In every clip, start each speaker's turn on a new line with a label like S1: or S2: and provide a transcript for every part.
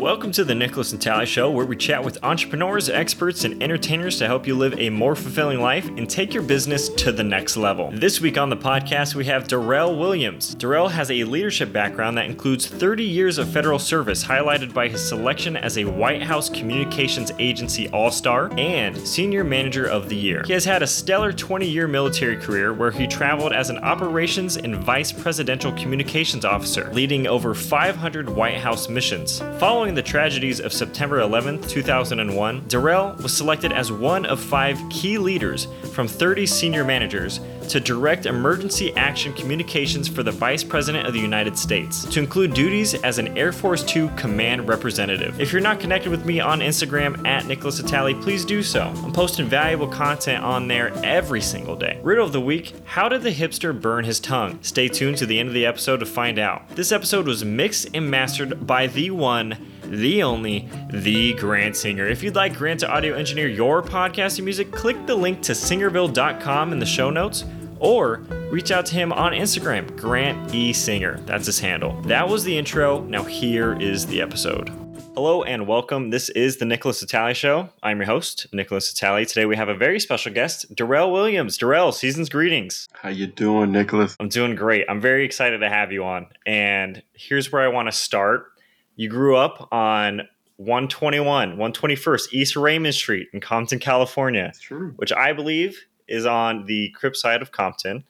S1: Welcome to the Nickolas Natali Show, where we chat with entrepreneurs, experts, and entertainers to help you live a more fulfilling life and take your business to the next level. This week on the podcast, we have Darrell Williams. Darrell has a leadership background that includes 30 years of federal service, highlighted by his selection as a White House Communications Agency All Star and Senior Manager of the Year. He has had a stellar 20 year military career where he traveled as an Operations and Vice Presidential Communications Officer, leading over 500 White House missions. Following the tragedies of September 11, 2001, Darrell was selected as one of five key leaders from 30 senior managers to direct emergency action communications for the Vice President of the United States, to include duties as an Air Force Two command representative. If you're not connected with me on Instagram at Nickolas Natali, please do so. I'm posting valuable content on there every single day. Riddle of the week How did the hipster burn his tongue? Stay tuned to the end of the episode to find out. This episode was mixed and mastered by the one the only, the Grant Singer. If you'd like Grant to audio engineer your podcasting music, click the link to singerville.com in the show notes or reach out to him on Instagram, Grant E. Singer. That's his handle. That was the intro. Now here is the episode. Hello and welcome. This is the Nickolas Natali Show. I'm your host, Nickolas Natali. Today we have a very special guest, Darrell Williams. Darrell, season's greetings.
S2: How you doing, Nicholas?
S1: I'm doing great. I'm very excited to have you on. And here's where I want to start you grew up on 121, 121st East Raymond Street in Compton, California.
S2: true.
S1: Which I believe is on the Crip side of Compton.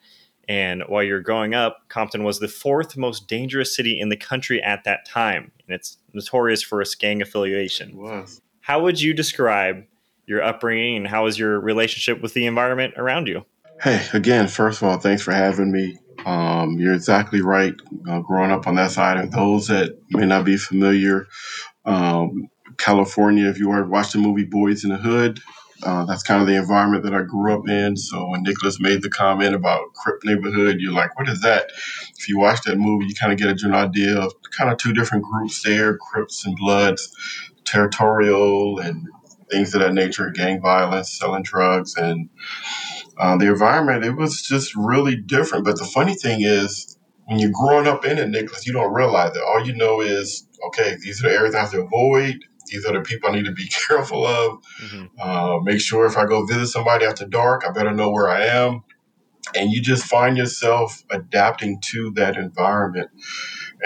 S1: And while you're growing up, Compton was the fourth most dangerous city in the country at that time. And it's notorious for its gang affiliation.
S2: It was.
S1: How would you describe your upbringing and how was your relationship with the environment around you?
S2: Hey, again, first of all, thanks for having me. Um, you're exactly right. Uh, growing up on that side, and those that may not be familiar, um, California, if you ever watched the movie Boys in the Hood, uh, that's kind of the environment that I grew up in. So when Nicholas made the comment about Crip neighborhood, you're like, what is that? If you watch that movie, you kind of get a general idea of kind of two different groups there Crips and Bloods, territorial and things of that nature, gang violence, selling drugs, and uh, the environment, it was just really different. But the funny thing is, when you're growing up in it, Nicholas, you don't realize that. All you know is, okay, these are the areas I have to avoid. These are the people I need to be careful of. Mm-hmm. Uh, make sure if I go visit somebody after dark, I better know where I am. And you just find yourself adapting to that environment.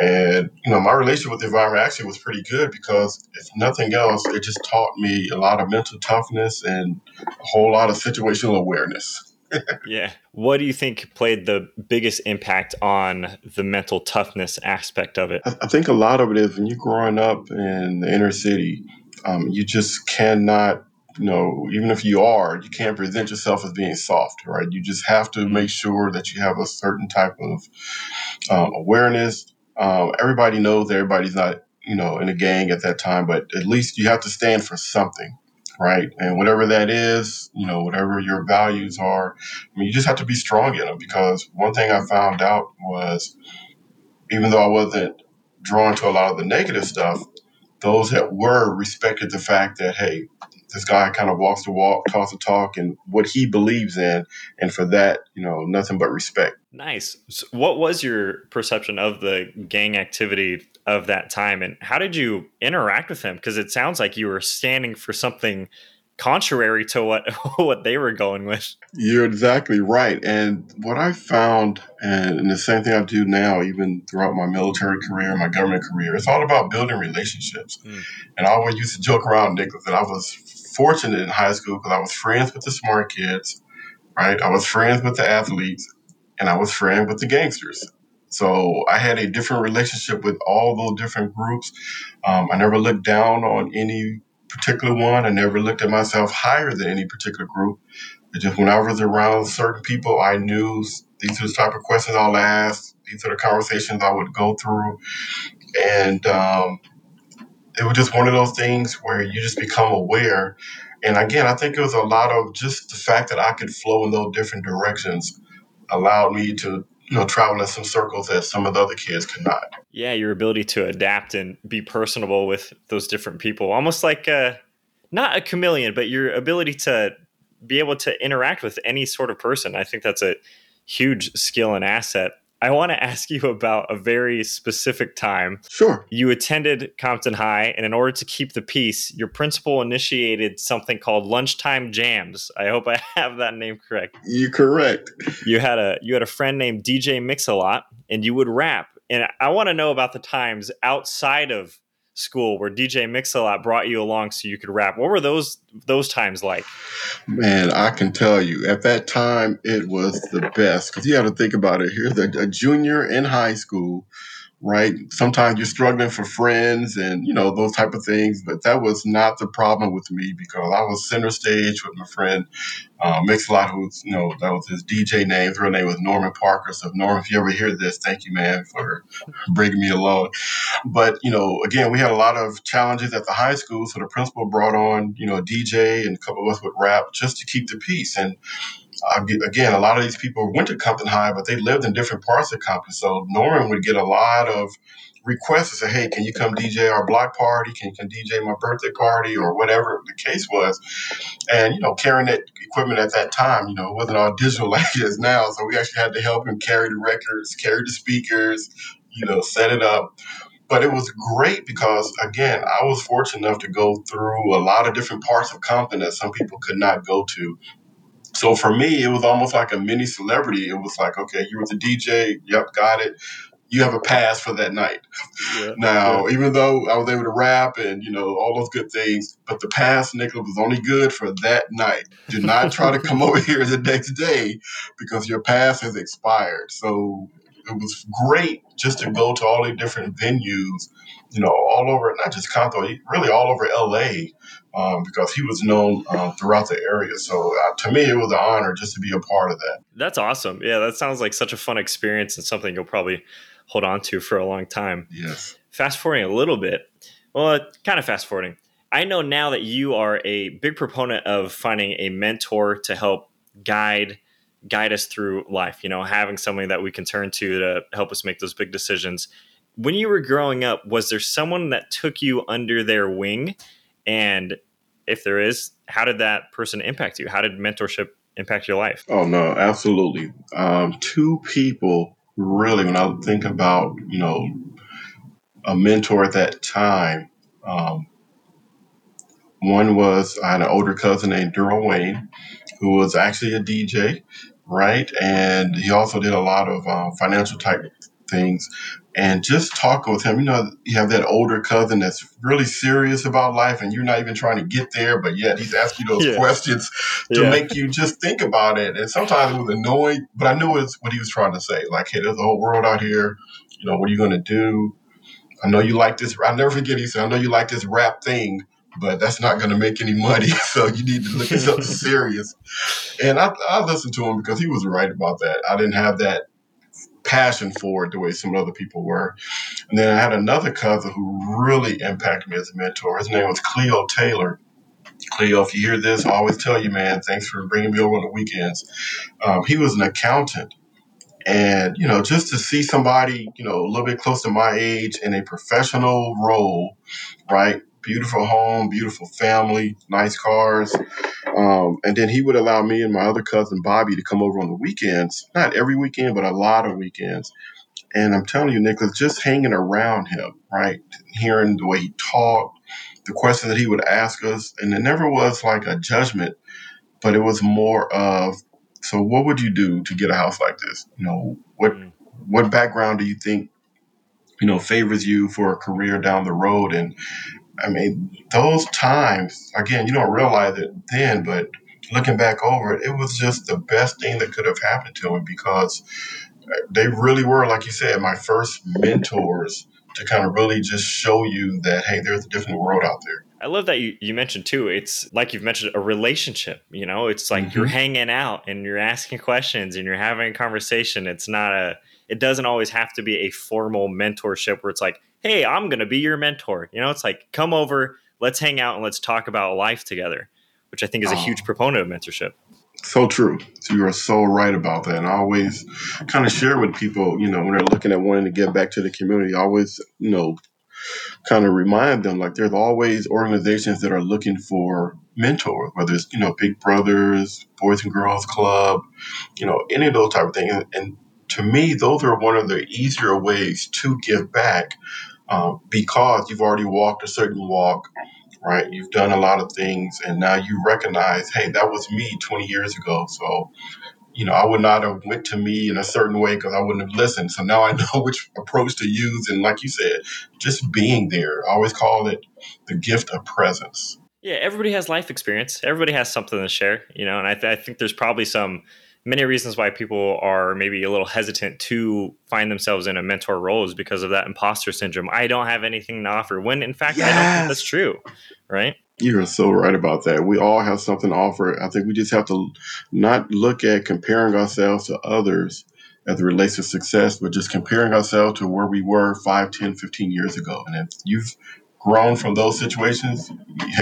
S2: And, you know, my relationship with the environment actually was pretty good because if nothing else, it just taught me a lot of mental toughness and a whole lot of situational awareness.
S1: yeah. What do you think played the biggest impact on the mental toughness aspect of it?
S2: I think a lot of it is when you're growing up in the inner city, um, you just cannot you know, even if you are, you can't present yourself as being soft, right? You just have to make sure that you have a certain type of um, awareness, um, everybody knows everybody's not, you know, in a gang at that time, but at least you have to stand for something, right? And whatever that is, you know, whatever your values are, I mean, you just have to be strong in them because one thing I found out was even though I wasn't drawn to a lot of the negative stuff, those that were respected the fact that, hey, this guy kind of walks the walk, talks the talk, and what he believes in, and for that, you know, nothing but respect.
S1: Nice. So what was your perception of the gang activity of that time, and how did you interact with him? Because it sounds like you were standing for something contrary to what what they were going with.
S2: You're exactly right. And what I found, and, the same thing I do now, even throughout my military career, my government career, it's all about building relationships. Mm. And I always used to joke around, Nicholas, that I was fortunate in high school because I was friends with the smart kids, right? I was friends with the athletes, and I was friends with the gangsters. So I had a different relationship with all those different groups. Um, I never looked down on any particular one. I never looked at myself higher than any particular group. It just when I was around certain people, I knew these are the type of questions I'll ask. These are the conversations I would go through, and um, it was just one of those things where you just become aware. And again, I think it was a lot of just the fact that I could flow in those different directions allowed me to you know travel in some circles that some of the other kids could not.
S1: Yeah, your ability to adapt and be personable with those different people, almost like a, not a chameleon, but your ability to be able to interact with any sort of person. I think that's a huge skill and asset. I want to ask you about a very specific time.
S2: Sure.
S1: You attended Compton High, and in order to keep the peace, your principal initiated something called lunchtime jams. I hope I have that name correct.
S2: You're correct.
S1: You had a you had a friend named DJ Mix-a-Lot, and you would rap. And I want to know about the times outside of school where DJ Mix-a-Lot brought you along so you could rap. What were those those times like?
S2: Man, I can tell you at that time it was the best because you have to think about it. Here's a, a junior in high school right? Sometimes you're struggling for friends and you know those type of things, but that was not the problem with me because I was center stage with my friend uh, Mix-a-Lot, who's you know that was his DJ name. His real name was Norman Parker. So Norman, if you ever hear this, thank you, man, for bringing me along. But you know, again, we had a lot of challenges at the high school, so the principal brought on you know a DJ and a couple of us would rap just to keep the peace and again, a lot of these people went to Compton High, but they lived in different parts of Compton. So Norman would get a lot of requests to say, "Hey, can you come DJ our block party? Can you come DJ my birthday party, or whatever the case was?" And you know, carrying that equipment at that time, you know, it wasn't all digital like it is now. So we actually had to help him carry the records, carry the speakers, you know, set it up but it was great because again i was fortunate enough to go through a lot of different parts of compton that some people could not go to so for me, it was almost like a mini celebrity. It was like, okay, you were the DJ. Yep, got it. You have a pass for that night. Yeah, now, yeah. even though I was able to rap and you know all those good things, but the pass, Nicholas, was only good for that night. Do not try to come over here the next day because your pass has expired. So it was great just to go to all the different venues, you know, all over, not just Compton, really all over LA, um, because he was known um, throughout the area. So uh, to me, it was an honor just to be a part of that.
S1: That's awesome. Yeah, that sounds like such a fun experience and something you'll probably hold on to for a long time.
S2: Yes.
S1: Fast forwarding a little bit, well, kind of fast forwarding. I know now that you are a big proponent of finding a mentor to help guide guide us through life, you know, having somebody that we can turn to to help us make those big decisions. When you were growing up, was there someone that took you under their wing? And if there is, how did that person impact you? How did mentorship impact your life?
S2: Oh, no, absolutely. Um, two people really, when I think about, you know, a mentor at that time, um, one was I had an older cousin named Daryl Wayne, who was actually a DJ right? And he also did a lot of um, financial type things. And just talking with him, you know, you have that older cousin that's really serious about life, and you're not even trying to get there, but yet he's asking you those yeah. questions to yeah. make you just think about it. And sometimes it was annoying, but I knew it's what he was trying to say. Like, hey, there's a whole world out here. You know, what are you going to do? I know you like this. I'll never forget. He said, I know you like this rap thing, but that's not going to make any money. So you need to look at something serious. And I, I listened to him because he was right about that. I didn't have that passion for it the way some other people were. And then I had another cousin who really impacted me as a mentor. His name was Cleo Taylor. Cleo, if you hear this, I always tell you, man, thanks for bringing me over on the weekends. Um, he was an accountant. And, you know, just to see somebody, you know, a little bit close to my age in a professional role, right? Beautiful home, beautiful family, nice cars. Um, and then he would allow me and my other cousin Bobby to come over on the weekends, not every weekend, but a lot of weekends. And I'm telling you, Nicholas, just hanging around him, right? Hearing the way he talked, the questions that he would ask us. And it never was like a judgment, but it was more of, so what would you do to get a house like this? You know, what mm. what background do you think you know favors you for a career down the road and I mean, those times, again, you don't realize it then, but looking back over it, it was just the best thing that could have happened to me because they really were, like you said, my first mentors to kind of really just show you that, hey, there's a different world out there.
S1: I love that you, you mentioned too. It's like you've mentioned a relationship. You know, it's like mm-hmm. you're hanging out and you're asking questions and you're having a conversation. It's not a. It doesn't always have to be a formal mentorship where it's like, hey, I'm going to be your mentor. You know, it's like, come over, let's hang out and let's talk about life together, which I think is a huge proponent of mentorship.
S2: So true. So you are so right about that. And I always kind of share with people, you know, when they're looking at wanting to get back to the community, I always, you know, kind of remind them like there's always organizations that are looking for mentors, whether it's, you know, Big Brothers, Boys and Girls Club, you know, any of those type of things. And, and to me, those are one of the easier ways to give back um, because you've already walked a certain walk, right? You've done a lot of things, and now you recognize, hey, that was me 20 years ago. So, you know, I would not have went to me in a certain way because I wouldn't have listened. So now I know which approach to use, and like you said, just being there. I always call it the gift of presence.
S1: Yeah, everybody has life experience. Everybody has something to share, you know, and I, th- I think there's probably some many reasons why people are maybe a little hesitant to find themselves in a mentor role is because of that imposter syndrome. I don't have anything to offer. When in fact, yes. I don't think that's true, right?
S2: You're so right about that. We all have something to offer. I think we just have to not look at comparing ourselves to others as it relates to success, but just comparing ourselves to where we were 5, 10, 15 years ago. And if you've grown from those situations,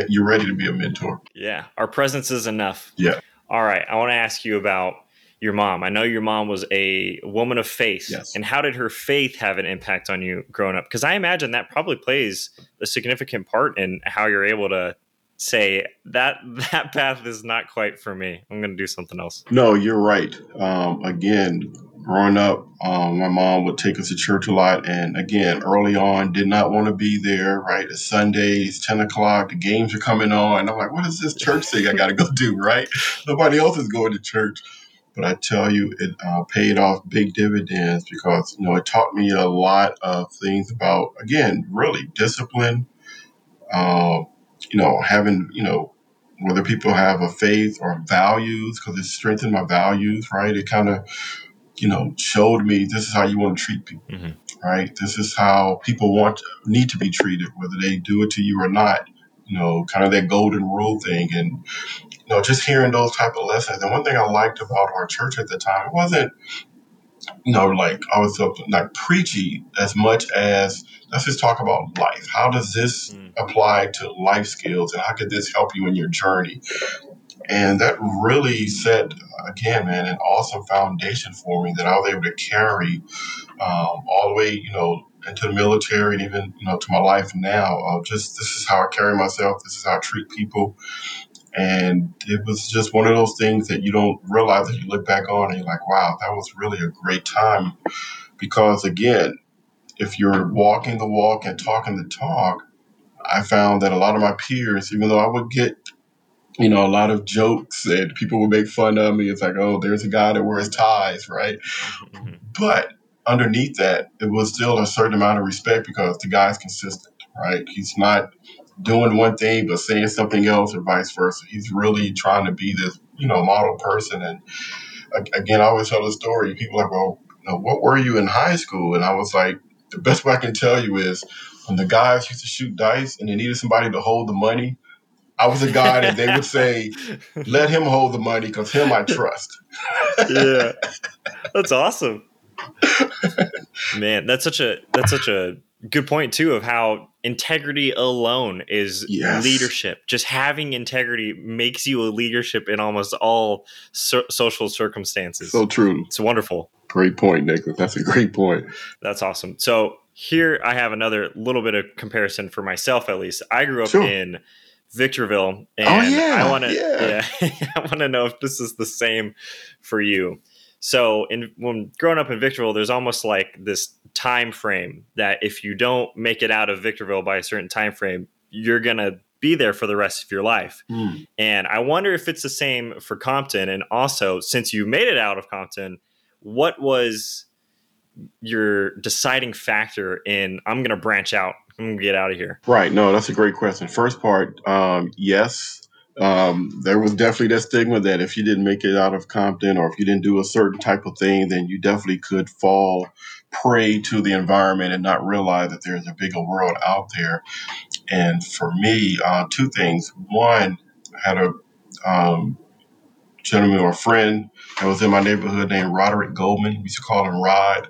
S2: you're ready to be a mentor.
S1: Yeah. Our presence is enough.
S2: Yeah.
S1: All right. I want to ask you about your mom. I know your mom was a woman of faith.
S2: Yes.
S1: And how did her faith have an impact on you growing up? Because I imagine that probably plays a significant part in how you're able to say that that path is not quite for me. I'm going to do something else.
S2: No, you're right. Um, again, growing up, um, my mom would take us to church a lot. And again, early on, did not want to be there, right? It's Sundays, 10 o'clock, the games are coming on. And I'm like, what is this church thing I got to go do, right? Nobody else is going to church. But I tell you, it uh, paid off big dividends because, you know, it taught me a lot of things about, again, really discipline, uh, you know, having, you know, whether people have a faith or values, because it strengthened my values, right? It kind of you know, showed me this is how you want to treat people, mm-hmm. right? This is how people want need to be treated, whether they do it to you or not. You know, kind of that golden rule thing, and you know, just hearing those type of lessons. And one thing I liked about our church at the time, it wasn't, you know, like I was like preachy as much as let's just talk about life. How does this mm. apply to life skills, and how could this help you in your journey? And that really set, again, man, an awesome foundation for me that I was able to carry um, all the way, you know, into the military and even, you know, to my life now. Uh, just this is how I carry myself. This is how I treat people. And it was just one of those things that you don't realize that you look back on and you're like, wow, that was really a great time. Because again, if you're walking the walk and talking the talk, I found that a lot of my peers, even though I would get you know, a lot of jokes and people would make fun of me. It's like, oh, there's a guy that wears ties, right? Mm-hmm. But underneath that, it was still a certain amount of respect because the guy's consistent, right? He's not doing one thing but saying something else or vice versa. He's really trying to be this, you know, model person. And again, I always tell the story. People are like, well, you know, what were you in high school? And I was like, the best way I can tell you is when the guys used to shoot dice and they needed somebody to hold the money, I was a guy that they would say, "Let him hold the money because him I trust."
S1: yeah, that's awesome. Man, that's such a that's such a good point too of how integrity alone is yes. leadership. Just having integrity makes you a leadership in almost all so- social circumstances.
S2: So true.
S1: It's wonderful.
S2: Great point, Nicholas. That's a great point.
S1: That's awesome. So here I have another little bit of comparison for myself, at least. I grew up sure. in Victorville, oh, and oh, yeah, I want to yeah. yeah I want to know if this is the same for you. So, in when growing up in Victorville, there's almost like this time frame that if you don't make it out of Victorville by a certain time frame, you're gonna be there for the rest of your life. Mm. And I wonder if it's the same for Compton. And also, since you made it out of Compton, what was your deciding factor in I'm going to branch out I'm gonna get out of here.
S2: Right. No, that's a great question. First part, um, yes. Um, there was definitely that stigma that if you didn't make it out of Compton or if you didn't do a certain type of thing, then you definitely could fall prey to the environment and not realize that there's a bigger world out there. And for me, uh, two things. One, I had a um, gentleman or friend that was in my neighborhood named Roderick Goldman. We used to call him Rod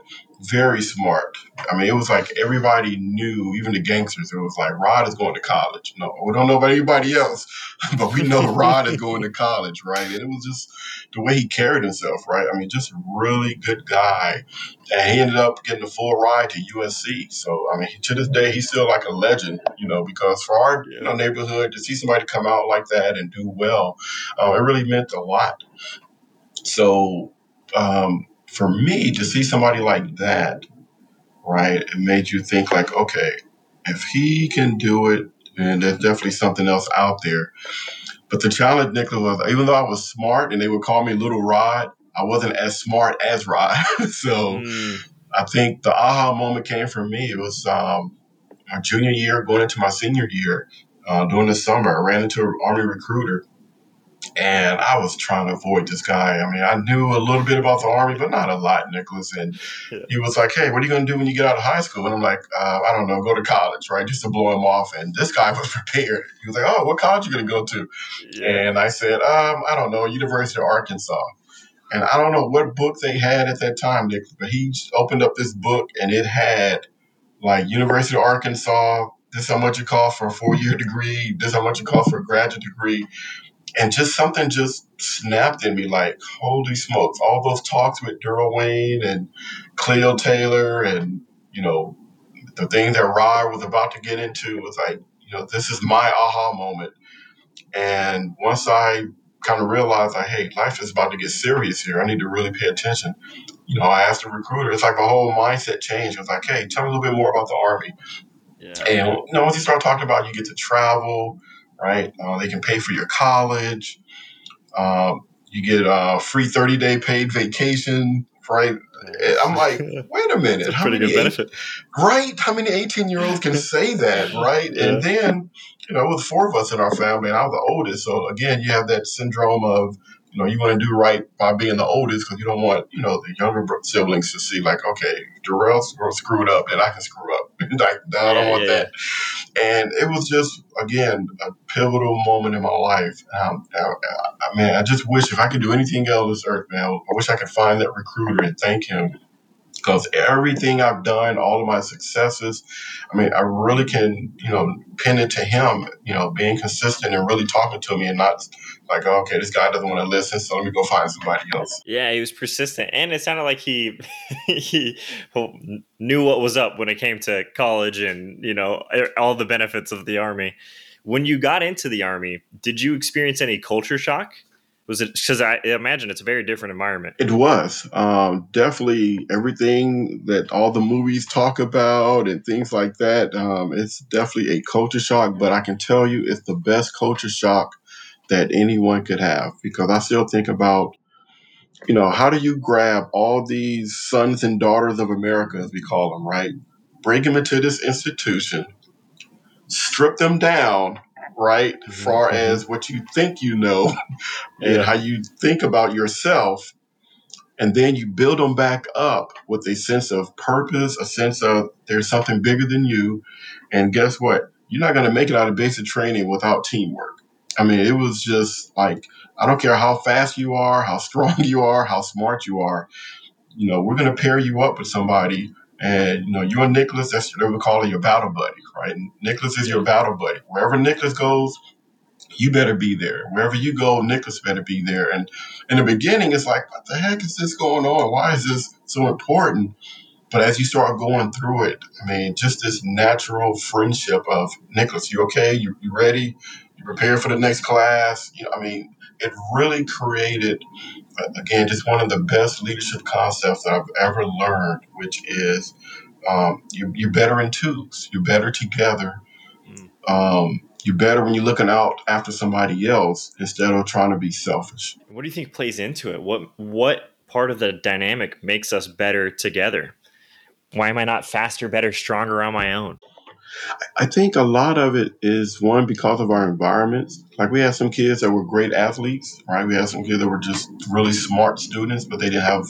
S2: very smart. I mean, it was like everybody knew, even the gangsters. It was like Rod is going to college. No, we don't know about anybody else, but we know Rod is going to college, right? And it was just the way he carried himself, right? I mean, just a really good guy. And he ended up getting a full ride to USC. So, I mean, to this day, he's still like a legend, you know, because for our you know, neighborhood to see somebody come out like that and do well, uh, it really meant a lot. So, um, for me to see somebody like that, right, it made you think like, okay, if he can do it, and there's definitely something else out there. But the challenge, Nicholas, was even though I was smart and they would call me Little Rod, I wasn't as smart as Rod. so mm. I think the aha moment came for me. It was um, my junior year, going into my senior year, uh, during the summer. I ran into an Army recruiter and I was trying to avoid this guy. I mean, I knew a little bit about the Army, but not a lot, Nicholas. And yeah. he was like, Hey, what are you going to do when you get out of high school? And I'm like, uh, I don't know, go to college, right? Just to blow him off. And this guy was prepared. He was like, Oh, what college are you going to go to? Yeah. And I said, um, I don't know, University of Arkansas. And I don't know what book they had at that time, Nick, but he opened up this book and it had like University of Arkansas, this how much it costs for a four year degree, this how much it costs for a graduate degree and just something just snapped in me like, holy smokes, all those talks with Daryl Wayne and Cleo Taylor and, you know, the thing that Rod was about to get into was like, you know, this is my aha moment. And once I kind of realized like, hey, life is about to get serious here. I need to really pay attention. You know, I asked the recruiter, it's like a whole mindset change. It was like, hey, tell me a little bit more about the Army. Yeah. And, you know, once you start talking about you get to travel, right? Uh, they can pay for your college. Um, you get a free 30 day paid vacation, right? I'm like, wait a minute.
S1: a pretty good benefit.
S2: right? How many 18 year olds can say that, right? Yeah. And then, you know, with four of us in our family, and I was the oldest. So again, you have that syndrome of, you know, you want to do right by being the oldest because you don't want, you know, the younger siblings to see like, okay, Darrell's screwed up and I can screw up. like, no, I don't want yeah. that. And it was just, again, a pivotal moment in my life. Um, I, I, man, I just wish if I could do anything else on this earth, man, I wish I could find that recruiter and thank him because everything I've done, all of my successes, I mean, I really can, you know, pin it to him, you know, being consistent and really talking to me and not like, oh, okay, this guy doesn't want to listen, so let me go find somebody else.
S1: Yeah, he was persistent, and it sounded like he he knew what was up when it came to college and you know all the benefits of the army. When you got into the army, did you experience any culture shock? Was it because I imagine it's a very different environment?
S2: It was um, definitely everything that all the movies talk about and things like that. Um, it's definitely a culture shock, but I can tell you it's the best culture shock that anyone could have because I still think about, you know, how do you grab all these sons and daughters of America, as we call them, right? Bring them into this institution, strip them down right? As mm-hmm. far as what you think you know and yeah. how you think about yourself. And then you build them back up with a sense of purpose, a sense of there's something bigger than you. And guess what? You're not going to make it out of basic training without teamwork. I mean, it was just like, I don't care how fast you are, how strong you are, how smart you are. You know, we're going to pair you up with somebody and you know, you and Nicholas, that's what we call it your battle buddy, right? Nicholas is your battle buddy. Wherever Nicholas goes, you better be there. Wherever you go, Nicholas better be there. And in the beginning, it's like, what the heck is this going on? Why is this so important? But as you start going through it, I mean, just this natural friendship of Nicholas, you okay? You, you ready? You prepare for the next class? You know, I mean, it really created again, just one of the best leadership concepts that I've ever learned, which is um, you, you're better in twos. You're better together. Mm. Um, you're better when you're looking out after somebody else instead of trying to be selfish.
S1: What do you think plays into it? What what part of the dynamic makes us better together? Why am I not faster, better, stronger on my own?
S2: I think a lot of it is one because of our environments. Like we had some kids that were great athletes, right? We had some kids that were just really smart students, but they didn't have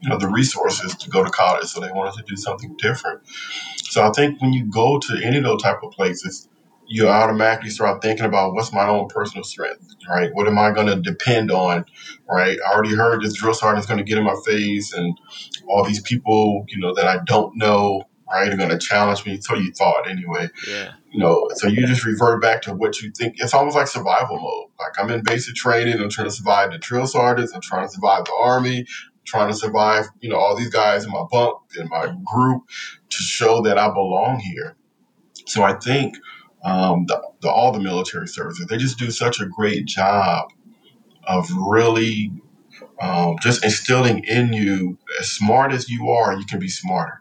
S2: you know the resources to go to college, so they wanted to do something different. So I think when you go to any of those type of places, you automatically start thinking about what's my own personal strength, right? What am I going to depend on, right? I already heard this drill sergeant is going to get in my face, and all these people, you know, that I don't know right, are going to challenge me. So you thought anyway.
S1: Yeah.
S2: You know, so you just revert back to what you think. It's almost like survival mode. Like I'm in basic training. I'm trying to survive the drill sergeants. I'm trying to survive the army. I'm trying to survive, you know, all these guys in my bunk, in my group to show that I belong here. So I think um, the, the, all the military services, they just do such a great job of really um, just instilling in you as smart as you are, you can be smarter,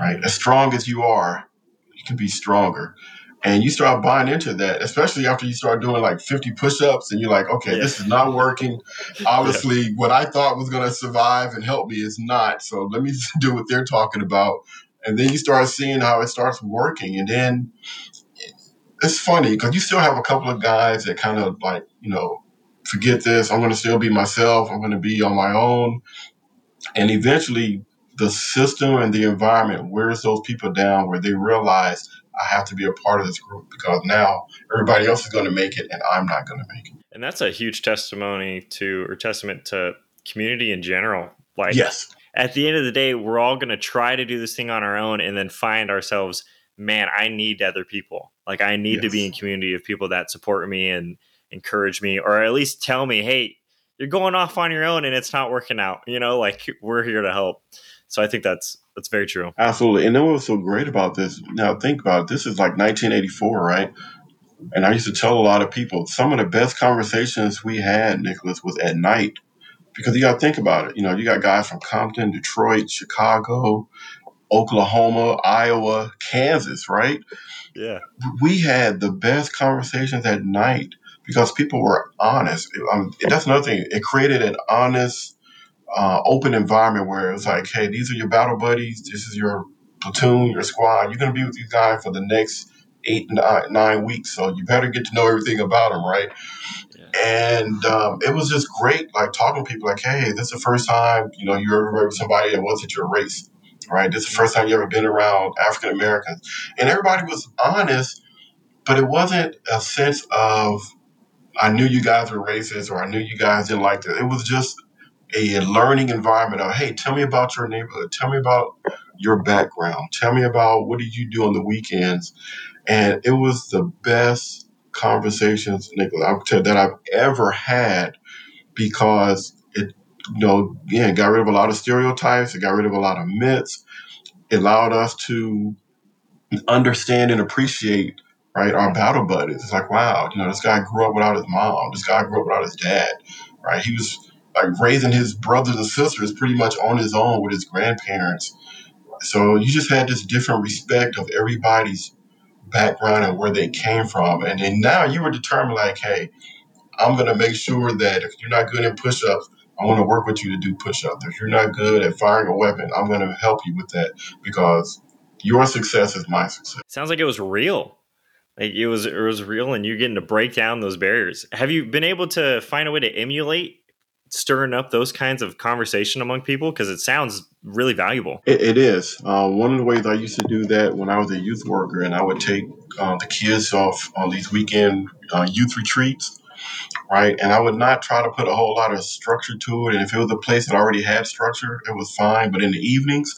S2: right? As strong as you are, you can be stronger. And you start buying into that, especially after you start doing like 50 push ups and you're like, okay, yeah. this is not working. Obviously, yeah. what I thought was going to survive and help me is not. So let me do what they're talking about. And then you start seeing how it starts working. And then it's funny because you still have a couple of guys that kind of like, you know, forget this. I'm going to still be myself. I'm going to be on my own. And eventually, the system and the environment wears those people down where they realize I have to be a part of this group because now everybody else is going to make it and I'm not going to make it.
S1: And that's a huge testimony to or testament to community in general.
S2: Like yes.
S1: At the end of the day, we're all going to try to do this thing on our own and then find ourselves, man, I need other people. Like I need yes. to be in community of people that support me and encourage me or at least tell me, "Hey, you're going off on your own and it's not working out." You know, like we're here to help. So I think that's that's very true.
S2: Absolutely. And then what was so great about this? Now think about it. This is like 1984, right? And I used to tell a lot of people some of the best conversations we had, Nicholas, was at night. Because you got to think about it. You know, you got guys from Compton, Detroit, Chicago, Oklahoma, Iowa, Kansas, right?
S1: Yeah.
S2: We had the best conversations at night because people were honest. Um, that's another thing. It created an honest uh, open environment where it's like, hey, these are your battle buddies. This is your platoon, your squad. You're going to be with these guys for the next eight, nine, nine weeks. So you better get to know everything about them, right? Yeah. And um, it was just great, like talking to people like, hey, this is the first time, you know, you ever met with somebody that wasn't your race, right? This is the first time you ever been around African Americans. And everybody was honest, but it wasn't a sense of, I knew you guys were racist or I knew you guys didn't like it. It was just a learning environment of, hey, tell me about your neighborhood. Tell me about your background. Tell me about what did you do on the weekends. And it was the best conversations, Nicholas, that I've ever had because it, you know, again, got rid of a lot of stereotypes. It got rid of a lot of myths. It allowed us to understand and appreciate right? Our battle buddies. It's like, wow, you know, this guy grew up without his mom. This guy grew up without his dad, right? He was like raising his brothers and sisters pretty much on his own with his grandparents. So you just had this different respect of everybody's background and where they came from. And then now you were determined, like, hey, I'm going to make sure that if you're not good in push ups, I want to work with you to do push ups. If you're not good at firing a weapon, I'm going to help you with that because your success is my success.
S1: Sounds like it was real. Like it was, it was real, and you're getting to break down those barriers. Have you been able to find a way to emulate stirring up those kinds of conversation among people because it sounds really valuable.
S2: It, it is. Uh, one of the ways i used to do that when i was a youth worker and i would take uh, the kids off on these weekend uh, youth retreats right? And i would not try to put a whole lot of structure to it and if it was a place that already had structure it was fine. But in the evenings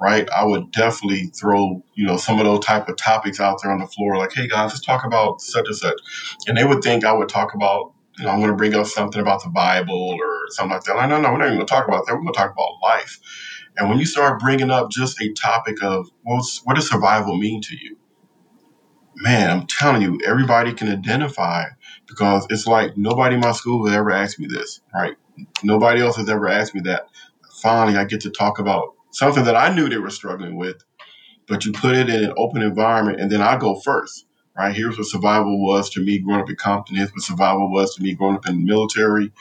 S2: right i would definitely throw you know some of those type of topics out there on the floor like hey guys let's talk about such and such. And they would think i would talk about you know, I'm going to bring up something about the Bible or something like that. Like, no, no, we're not even going to talk about that. We're going to talk about life. And when you start bringing up just a topic of what's, what does survival mean to you? Man, I'm telling you, everybody can identify because it's like nobody in my school has ever asked me this, right? Nobody else has ever asked me that. Finally, I get to talk about something that I knew they were struggling with, but you put it in an open environment, and then I go first right? Here's what survival was to me growing up in Compton. Here's what survival was to me growing up in the military.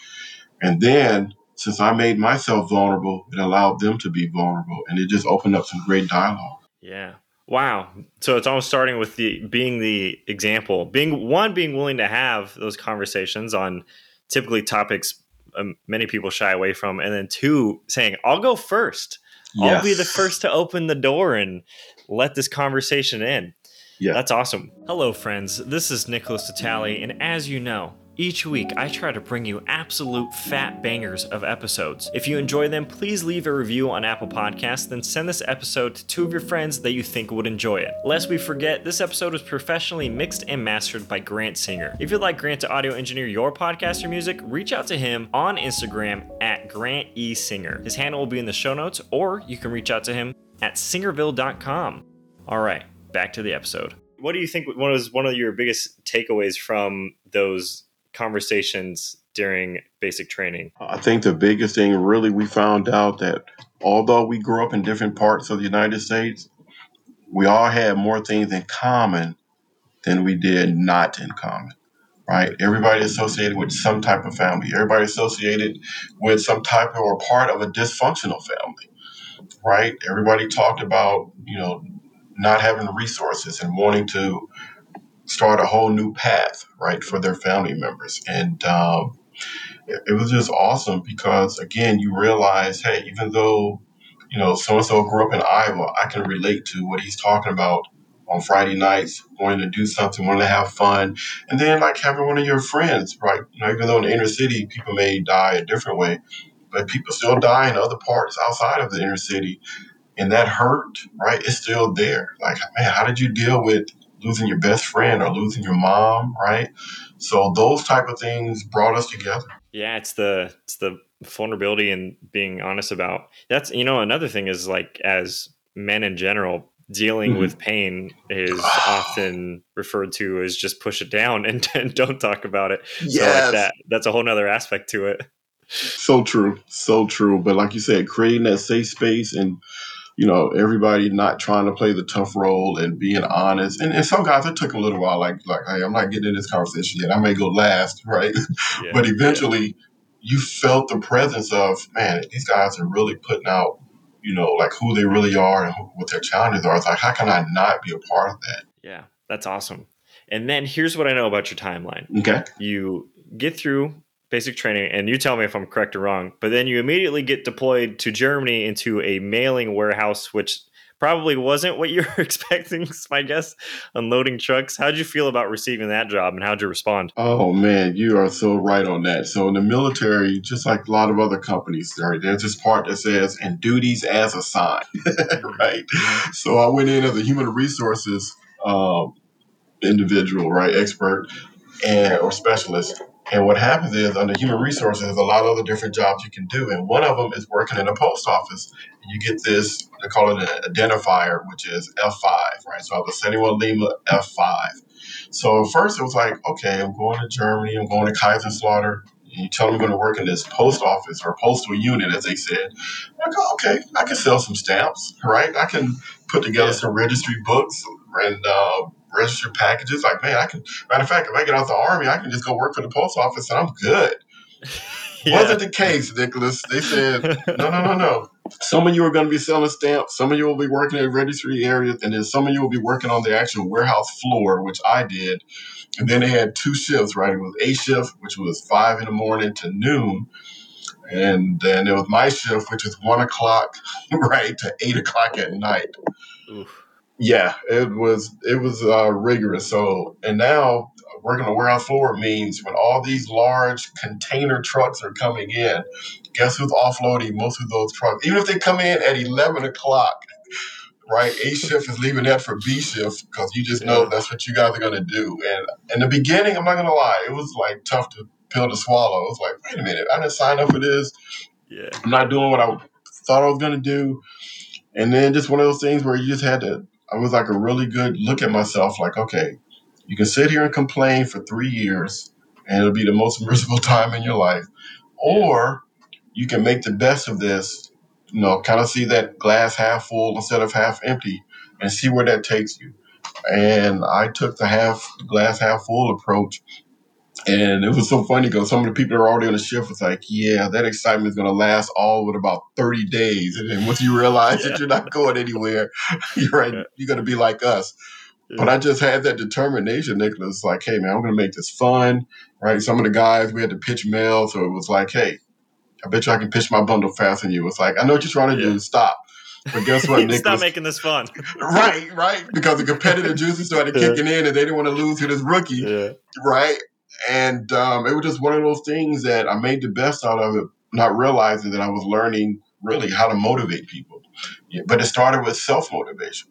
S2: And then, since I made myself vulnerable, it allowed them to be vulnerable, and it just opened up some great dialogue.
S1: Yeah. Wow. So it's almost starting with the being the example, being one, being willing to have those conversations on typically topics um, many people shy away from, and then two, saying, "I'll go first. Yes. I'll be the first to open the door and let this conversation in." Yeah. That's awesome. Hello, friends. This is Nickolas Natali, and as you know, each week, I try to bring you absolute fat bangers of episodes. If you enjoy them, please leave a review on Apple Podcasts, then send this episode to two of your friends that you think would enjoy it. Lest we forget, this episode was professionally mixed and mastered by Grant Singer. If you'd like Grant to audio engineer your podcast or music, reach out to him on Instagram at Grant E. Singer. His handle will be in the show notes, or you can reach out to him at singerville.com. All right back to the episode. What do you think one was one of your biggest takeaways from those conversations during basic training?
S2: I think the biggest thing, really, we found out that although we grew up in different parts of the United States, we all had more things in common than we did not in common. Right? Everybody associated with some type of family. Everybody associated with some type of or part of a dysfunctional family. Right? Everybody talked about, you know, not having resources and wanting to start a whole new path, right, for their family members. And um, it, it was just awesome because, again, you realize, hey, even though, you know, so and so grew up in Iowa, I can relate to what he's talking about on Friday nights, wanting to do something, wanting to have fun, and then like having one of your friends, right? You know, even though in the inner city people may die a different way, but people still die in other parts outside of the inner city, and that hurt, right? It's still there. Like, man, how did you deal with losing your best friend or losing your mom, right? So those type of things brought us together.
S1: Yeah, it's the it's the vulnerability and being honest about that's you know another thing is like as men in general dealing mm-hmm. with pain is often referred to as just push it down and, and don't talk about it. Yes. So like that that's a whole nother aspect to it.
S2: So true. So true. But like you said, creating that safe space and you know, everybody not trying to play the tough role and being honest. And, and some guys, it took a little while, like, like, hey, I'm not getting in this conversation yet. I may go last, right? Yeah, but eventually, yeah. you felt the presence of, man, these guys are really putting out, you know, like who they really are and who, what their challenges are. It's like, how can I not be a part of that?
S1: Yeah, that's awesome. And then here's what I know about your timeline.
S2: Okay.
S1: You get through basic training, and you tell me if I'm correct or wrong, but then you immediately get deployed to Germany into a mailing warehouse, which probably wasn't what you were expecting, my guess, unloading trucks. How'd you feel about receiving that job and how'd you respond?
S2: Oh, man, you are so right on that. So, in the military, just like a lot of other companies, there's this part that says, and duties as assigned, right? So, I went in as a human resources um, individual, right, expert and or specialist and what happens is under human resources, there's a lot of other different jobs you can do. And one of them is working in a post office. And you get this, they call it an identifier, which is F5, right? So I was 71 Lima F5. So first it was like, okay, I'm going to Germany, I'm going to Kaiserslautern. And you tell them I'm going to work in this post office or postal unit, as they said. I go, okay, I can sell some stamps, right? I can put together some registry books and uh, register packages. Like, man, I can. Matter of fact, if I get out the army, I can just go work for the post office and I'm good. yeah. Wasn't the case, Nicholas. They said, no, no, no, no. Some of you are going to be selling stamps. Some of you will be working at registry areas, and then some of you will be working on the actual warehouse floor, which I did. And then they had two shifts, right? It was a shift, which was five in the morning to noon. And then it was my shift, which is one o'clock, right, to eight o'clock at night. Oof. Yeah, it was it was uh, rigorous. So and now working the warehouse floor means when all these large container trucks are coming in, guess who's offloading most of those trucks? Even if they come in at eleven o'clock, right? A shift is leaving that for B shift because you just know that's what you guys are gonna do. And in the beginning, I'm not gonna lie, it was like tough to pill to swallow. It was like, wait a minute, I didn't sign up for this.
S1: Yeah.
S2: I'm not doing what I thought I was gonna do. And then just one of those things where you just had to I was like a really good look at myself, like, okay, you can sit here and complain for three years and it'll be the most miserable time in your life. Or you can make the best of this, you know, kind of see that glass half full instead of half empty and see where that takes you. And I took the half glass half full approach and it was so funny because some of the people that are already on the shift was like, yeah, that excitement is going to last all with about 30 days. And then once you realize yeah. that you're not going anywhere, you're right, yeah. you're going to be like us. Yeah. But I just had that determination, Nicholas, like, hey, man, I'm going to make this fun, right? Some of the guys, we had to pitch mail. So it was like, hey, I bet you I can pitch my bundle faster than you. It's like, I know what you're trying to do. Stop. But guess what, Nicholas?
S1: Stop making this fun.
S2: right, right. Because the competitive juices started kicking in and they didn't want to lose to this rookie. Right and um, it was just one of those things that I made the best out of it, not realizing that I was learning really how to motivate people. Yeah, but it started with self motivation,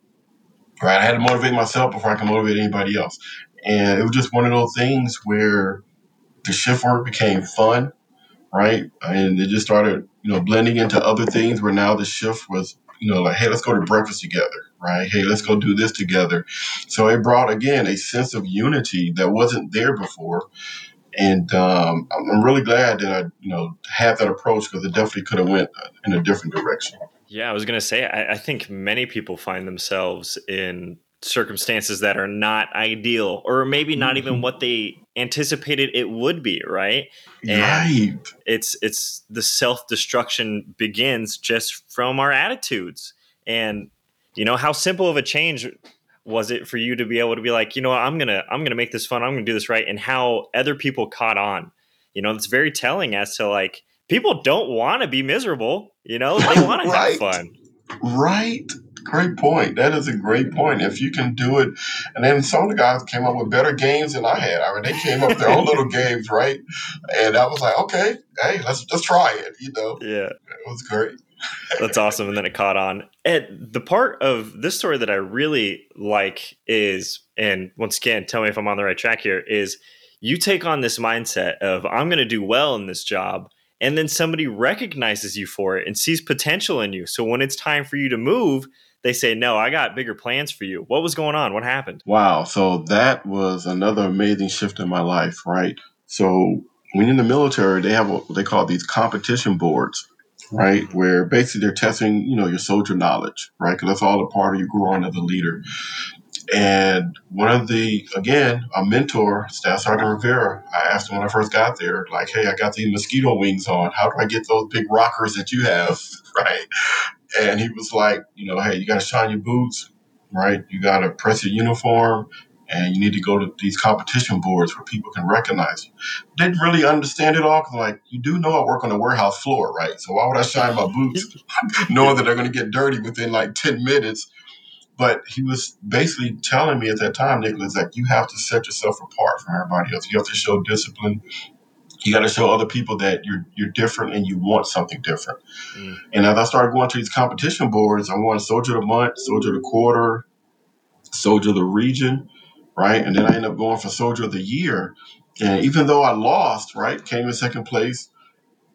S2: right? I had to motivate myself before I can motivate anybody else. And it was just one of those things where the shift work became fun, right? And it just started, you know, blending into other things where now the shift was, you know, like, hey, let's go to breakfast together, right? Hey, let's go do this together. So it brought, again, a sense of unity that wasn't there before. and um, I'm really glad that I, you know, had that approach because it definitely could have went in a different direction.
S1: Yeah, I was going to say, I, I, think many people find themselves in circumstances that are not ideal, or maybe not mm-hmm. even what they anticipated it would be. Right?
S2: And right.
S1: It's it's the self destruction begins just from our attitudes, and you know how simple of a change was it for you to be able to be like, you know, what, I'm gonna I'm gonna make this fun. I'm gonna do this right, and how other people caught on. You know, it's very telling as to like people don't want to be miserable. You know, they want to have fun.
S2: Right. Great point. That is a great point. If you can do it, and then some of the guys came up with better games than I had. I mean, they came up with their own little games, right? And I was like, okay, hey, let's let's try it. You know,
S1: yeah,
S2: it was great.
S1: That's awesome. And then it caught on. And the part of this story that I really like is, and once again, tell me if I'm on the right track here, is you take on this mindset of, I'm going to do well in this job. And then somebody recognizes you for it and sees potential in you. So when it's time for you to move, they say, No, I got bigger plans for you. What was going on? What happened?
S2: Wow. So that was another amazing shift in my life, right? So when in the military, they have what they call these competition boards right? Where basically they're testing, you know, your soldier knowledge, right? Because that's all a part of you growing as a leader. And one of the, again, a mentor, Staff Sergeant Rivera, I asked him when I first got there, like, hey, I got these mosquito wings on. How do I get those big rockers that you have, right? And he was like, you know, hey, you got to shine your boots, right? You got to press your uniform and you need to go to these competition boards where people can recognize you. Didn't really understand it all because, like, you do know I work on the warehouse floor, right? So why would I shine my boots knowing that they're going to get dirty within like 10 minutes? But he was basically telling me at that time, Nickolas, that you have to set yourself apart from everybody else. You have to show discipline. You got to show other people that you're you're different and you want something different. Mm. And as I started going to these competition boards, I won Soldier of the Month, Soldier of the Quarter, Soldier of the Region right? And then I ended up going for Soldier of the Year. And even though I lost, right, came in second place,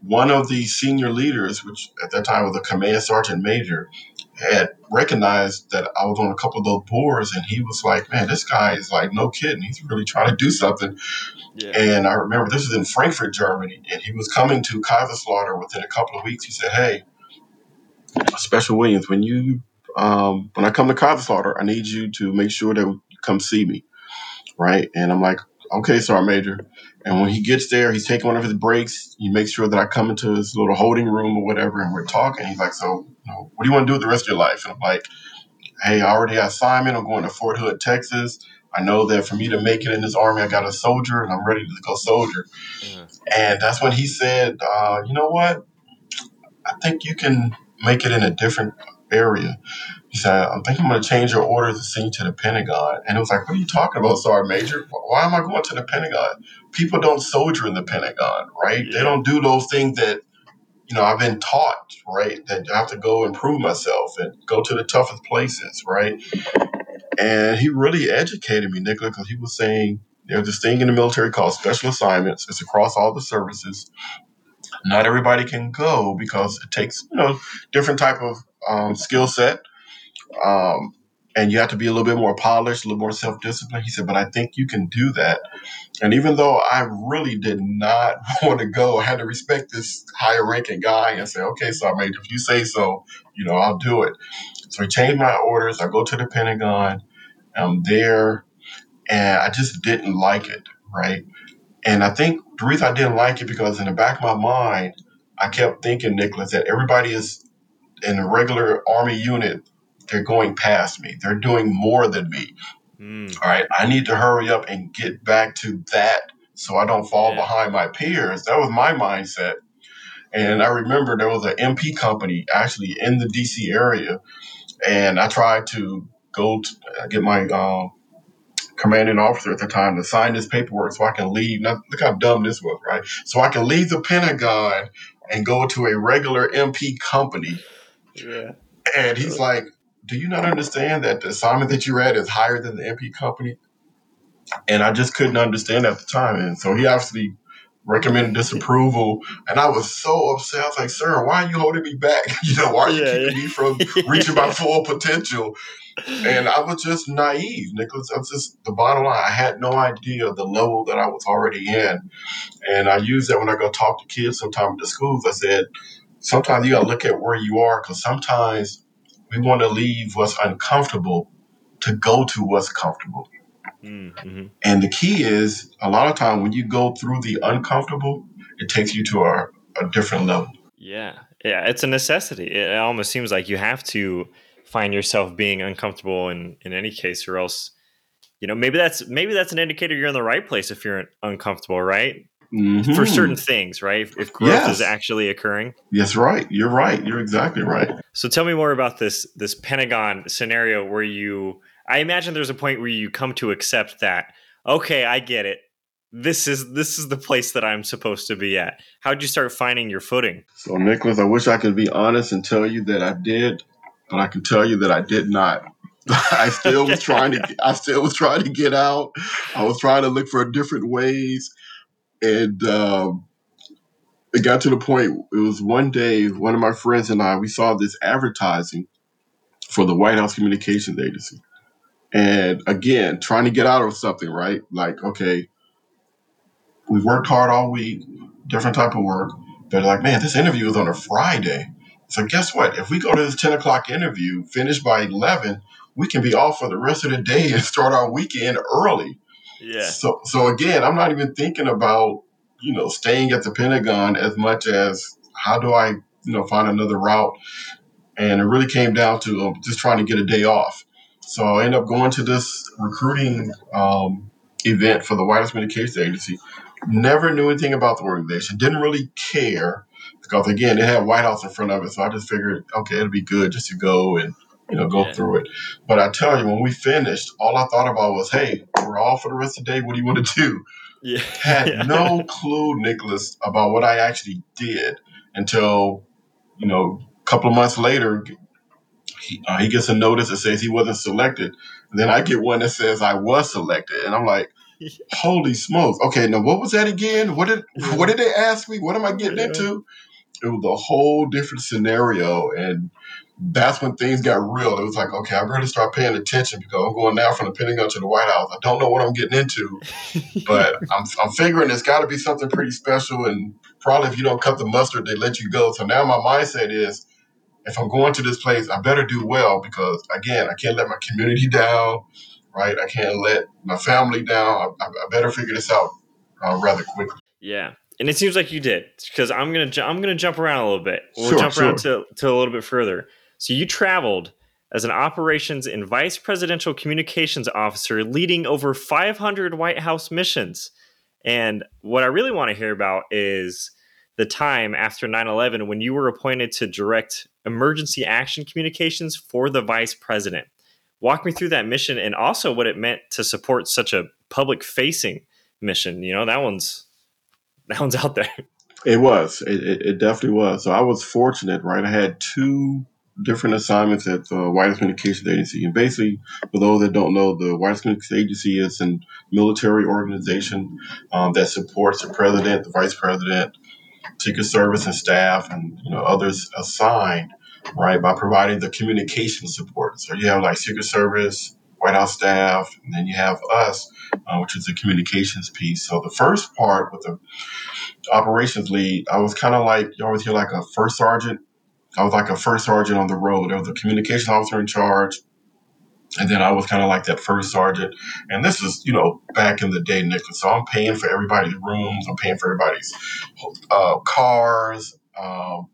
S2: one of the senior leaders, which at that time was a command sergeant major, had recognized that I was on a couple of those boards, and he was like, "Man, this guy is like no kidding. He's really trying to do something." Yeah. And I remember this was in Frankfurt, Germany, and he was coming to Kaiserslautern within a couple of weeks. He said, "Hey, Special Williams, when you um, when I come to Kaiserslautern, I need you to make sure that you come see me." Right? And I'm like, okay, Sergeant Major. And when he gets there, he's taking one of his breaks. He makes sure that I come into his little holding room or whatever, and we're talking. He's like, so, you know, what do you want to do with the rest of your life? And I'm like, hey, I already got assignment. I'm going to Fort Hood, Texas. I know that for me to make it in this army, I got a soldier, and I'm ready to go soldier. And that's when he said, uh, you know what? I think you can make it in a different area. He said, I'm thinking I'm going to change your orders to send you to the Pentagon. And it was like, what are you talking about, Sergeant Major? Why am I going to the Pentagon? People don't soldier in the Pentagon, right? Yeah. They don't do those things that, you know, I've been taught, right? That I have to go and prove myself and go to the toughest places, right? And he really educated me, Nicola, because he was saying there's this thing in the military called special assignments. It's across all the services. Not everybody can go because it takes, you know, different type of um, skill set um, and you have to be a little bit more polished, a little more self disciplined. He said, but I think you can do that. And even though I really did not want to go, I had to respect this higher ranking guy and say, okay, Sergeant, if you say so, you know, I'll do it. So he changed my orders. I go to the Pentagon. I'm there, and I just didn't like it, right? And I think the reason I didn't like it because in the back of my mind, I kept thinking, Nickolas, that everybody is in a regular Army unit they're going past me. They're doing more than me. Mm. All right. I need to hurry up and get back to that so I don't fall yeah. behind my peers. That was my mindset. And I remember there was an MP company actually in the DC area. And I tried to go to uh, get my um, commanding officer at the time to sign this paperwork so I can leave. Now, look how dumb this was, right? So I can leave the Pentagon and go to a regular MP company. Yeah. And he's like, do you not understand that the assignment that you're at is higher than the MP company? And I just couldn't understand at the time. And so he obviously recommended disapproval, and I was so upset. I was like, "Sir, why are you holding me back? you know, why are you yeah, keeping yeah. me from reaching my full potential?" And I was just naive, Nickolas. I was just the bottom line. I had no idea the level that I was already in, and I use that when I go talk to kids sometimes at the schools. I said, sometimes you got to look at where you are because sometimes we want to leave what's uncomfortable to go to what's comfortable. Mm-hmm. And the key is a lot of time when you go through the uncomfortable, it takes you to a, a different level.
S1: Yeah. Yeah. It's a necessity. It almost seems like you have to find yourself being uncomfortable in, in any case, or else, you know, maybe that's maybe that's an indicator you're in the right place if you're uncomfortable, right? Mm-hmm. For certain things, right? If growth yes. is actually occurring.
S2: Yes, right. You're right. You're exactly right.
S1: So tell me more about this this Pentagon scenario where you I imagine there's a point where you come to accept that, okay, I get it. This is this is the place that I'm supposed to be at. How'd you start finding your footing?
S2: So Nickolas, I wish I could be honest and tell you that I did, but I can tell you that I did not. I still was trying to I still was trying to get out. I was trying to look for different ways. And um, it got to the point, it was one day, one of my friends and I, we saw this advertising for the White House Communications Agency. And again, trying to get out of something, right? Like, okay, we worked hard all week, different type of work. They're like, man, this interview is on a Friday. So guess what? If we go to this 10 o'clock interview, finish by 11, we can be off for the rest of the day and start our weekend early. Yeah. So, so again, I'm not even thinking about, you know, staying at the Pentagon as much as how do I, you know, find another route. And it really came down to um, just trying to get a day off. So I ended up going to this recruiting um, event for the White House Communications Agency. Never knew anything about the organization. Didn't really care because again, it had White House in front of it. So I just figured, okay, it'll be good just to go and you know go yeah. through it. But I tell you, when we finished, all I thought about was, hey, we're all for the rest of the day. What do you want to do? Yeah. Had yeah. no clue, Nickolas, about what I actually did until you know a couple of months later he, uh, he gets a notice that says he wasn't selected. And then I get one that says I was selected, and I'm like, "Holy smokes!" Okay, now what was that again? What did what did they ask me? What am I getting yeah. into? It was a whole different scenario, and that's when things got real. It was like, okay, I better start paying attention because I'm going now from the Pentagon to the White House. I don't know what I'm getting into, but I'm, I'm figuring it's got to be something pretty special. And probably if you don't cut the mustard, they let you go. So now my mindset is if I'm going to this place, I better do well because again, I can't let my community down, right? I can't let my family down. I, I better figure this out uh, rather quickly.
S1: Yeah, and it seems like you did because I'm gonna ju- I'm gonna jump around a little bit. We'll sure, jump sure. around to to a little bit further. So you traveled as an operations and vice presidential communications officer, leading over 500 White House missions. And what I really want to hear about is the time after 9 11 when you were appointed to direct emergency action communications for the vice president. Walk me through that mission and also what it meant to support such a public facing mission. You know, that one's that one's out there.
S2: It was. It, it, it, definitely was. So I was fortunate, right? I had two different assignments at the White House Communications Agency. And basically, for those that don't know, the White House Communications Agency is a military organization um, that supports the president, the vice president, Secret Service and staff and you know others assigned, right, by providing the communication support. So you have like Secret Service, White House staff, and then you have us, uh, which is the communications piece. So the first part with the operations lead, I was kind of like you always hear like a first sergeant. I was like a first sergeant on the road. There was a communication officer in charge and then I was kind of like that first sergeant. And this is, you know, back in the day, Nickolas. So I'm paying for everybody's rooms. I'm paying for everybody's uh, cars. Um,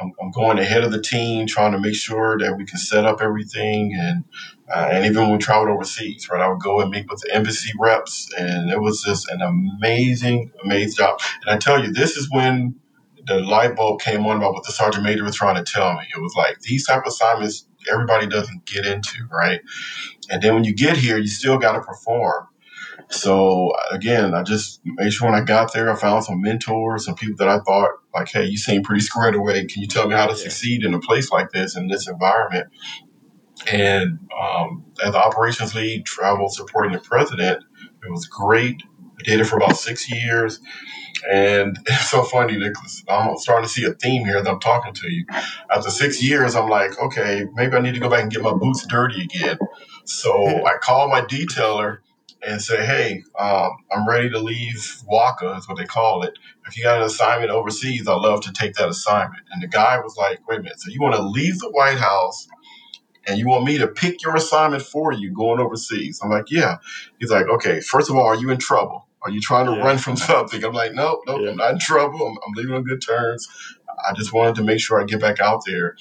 S2: I'm, I'm, going ahead of the team, trying to make sure that we can set up everything. And uh, and even when we traveled overseas, right, I would go and meet with the embassy reps, and it was just an amazing, amazing job. And I tell you, this is when the light bulb came on about what the sergeant major was trying to tell me. It was like these type of assignments everybody doesn't get into, right? And then when you get here, you still got to perform. So again, I just made sure when I got there, I found some mentors, some people that I thought like, hey, you seem pretty squared away. Can you tell me how to yeah. succeed in a place like this in this environment? And um, as the operations lead, travel supporting the president, it was great did it for about six years. And it's so funny, Nickolas. I'm starting to see a theme here as I'm talking to you. After six years, I'm like, okay, maybe I need to go back and get my boots dirty again. So I call my detailer and say, hey, um, I'm ready to leave WACA, is what they call it. If you got an assignment overseas, I'd love to take that assignment. And the guy was like, wait a minute, so you want to leave the White House and you want me to pick your assignment for you going overseas? I'm like, yeah. He's like, okay, first of all, are you in trouble? Are you trying to yeah. run from something? I'm like, nope, nope, yeah. I'm not in trouble. I'm, I'm leaving on good terms. I just wanted to make sure I get back out there.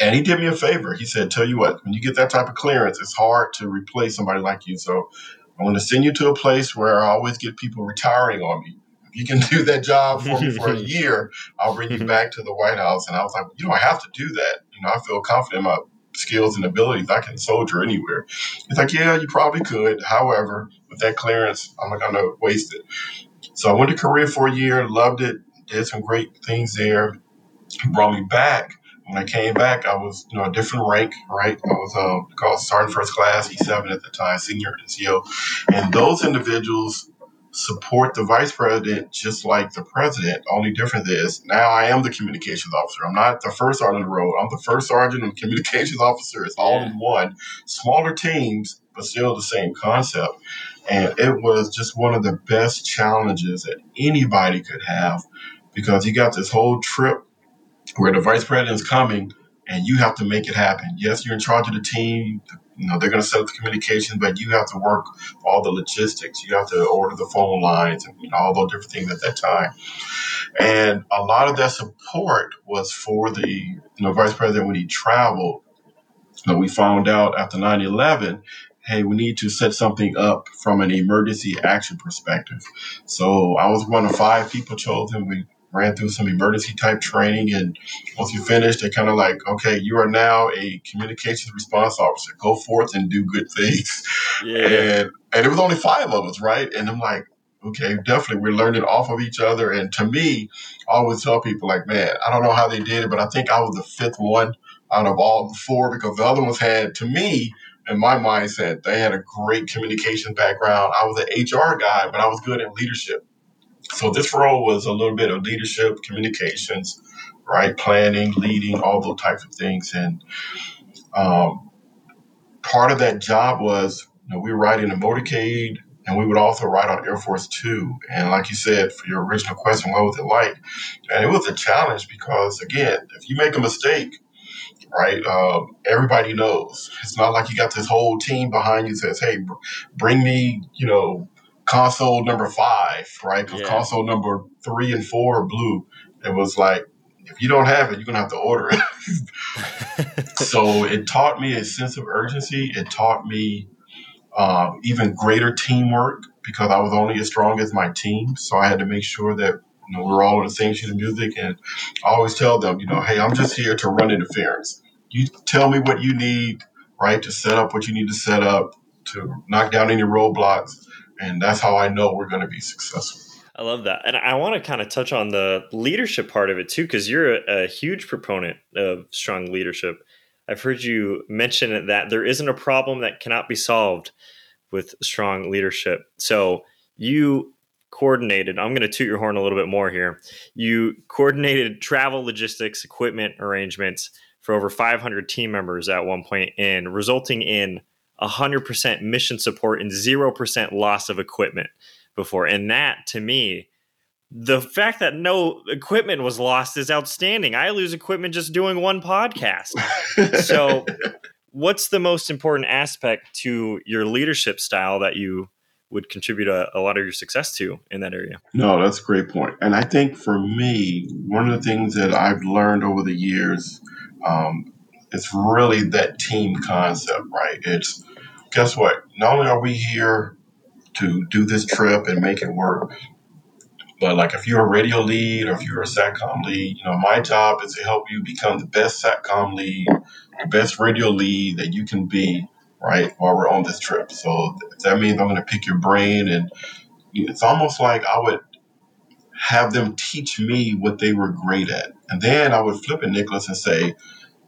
S2: And he did me a favor. He said, Tell you what, when you get that type of clearance, it's hard to replace somebody like you. So I'm going to send you to a place where I always get people retiring on me. If you can do that job for me for a year, I'll bring you back to the White House. And I was like, You don't have to do that. You know, I feel confident in my skills and abilities. I can soldier anywhere. It's like, Yeah, you probably could. However, with that clearance, I'm not going to waste it. So I went to Korea for a year, loved it, did some great things there, brought me back. When I came back, I was you know a different rank, right? I was uh, called Sergeant First Class, E7 at the time, senior NCO, and those individuals support the vice president just like the president. Only difference is now I am the communications officer. I'm not the first sergeant on the road. I'm the first sergeant and communications officer. It's all yeah. in one. Smaller teams, but still the same concept. And it was just one of the best challenges that anybody could have because you got this whole trip where the vice president is coming and you have to make it happen. Yes, you're in charge of the team. You know, they're going to set up the communication, but you have to work all the logistics. You have to order the phone lines and you know, all those different things at that time. And a lot of that support was for the you know, vice president when he traveled. You know, we found out after 9 11 hey, we need to set something up from an emergency action perspective. So I was one of five people chosen. We ran through some emergency type training. And once you finish, they kind of like, okay, you are now a communications response officer. Go forth and do good things. Yeah. And and it was only five of us, right? And I'm like, okay, definitely we're learning off of each other. And to me, I always tell people like, man, I don't know how they did it, but I think I was the fifth one out of all the four because the other ones had, to me, in my mindset, they had a great communication background. I was an HR guy, but I was good at leadership. So this role was a little bit of leadership, communications, right, planning, leading, all those types of things. And um, part of that job was you know, we were riding a motorcade and we would also ride on Air Force Two. And like you said, for your original question, what was it like? And it was a challenge because, again, if you make a mistake, right? Um, everybody knows. It's not like you got this whole team behind you says, "Hey, bring me, you know, console number five, right? Because yeah. console number three and four are blue. It was like, if you don't have it, you're gonna have to order it. so it taught me a sense of urgency. It taught me um, even greater teamwork because I was only as strong as my team. So I had to make sure that you know we're all on the same sheet of music. And I always tell them, you know, hey, I'm just here to run interference. You tell me what you need, right, to set up what you need to set up, to knock down any roadblocks and that's how I know we're going to be successful.
S1: I love that. And I want to kind of touch on the leadership part of it too, because you're a, a, huge proponent of strong leadership. I've heard you mention that there isn't a problem that cannot be solved with strong leadership. So you coordinated, I'm going to toot your horn a little bit more here. You coordinated travel logistics, equipment arrangements for over 500 team members at one point, and resulting in 100% mission support and 0% loss of equipment before. And that to me, the fact that no equipment was lost is outstanding. I lose equipment just doing one podcast. so, what's the most important aspect to your leadership style that you would contribute a, a, lot of your success to in that area?
S2: No, that's a great point. And I think for me, one of the things that I've learned over the years um, is really that team concept, right? It's guess what? Not only are we here to do this trip and make it work, but like if you're a radio lead or if you're a SATCOM lead, you know, my job is to help you become the best SATCOM lead, the best radio lead that you can be, right, while we're on this trip. So that means I'm going to pick your brain and it's almost like I would have them teach me what they were great at. And then I would flip it, Nickolas, and say,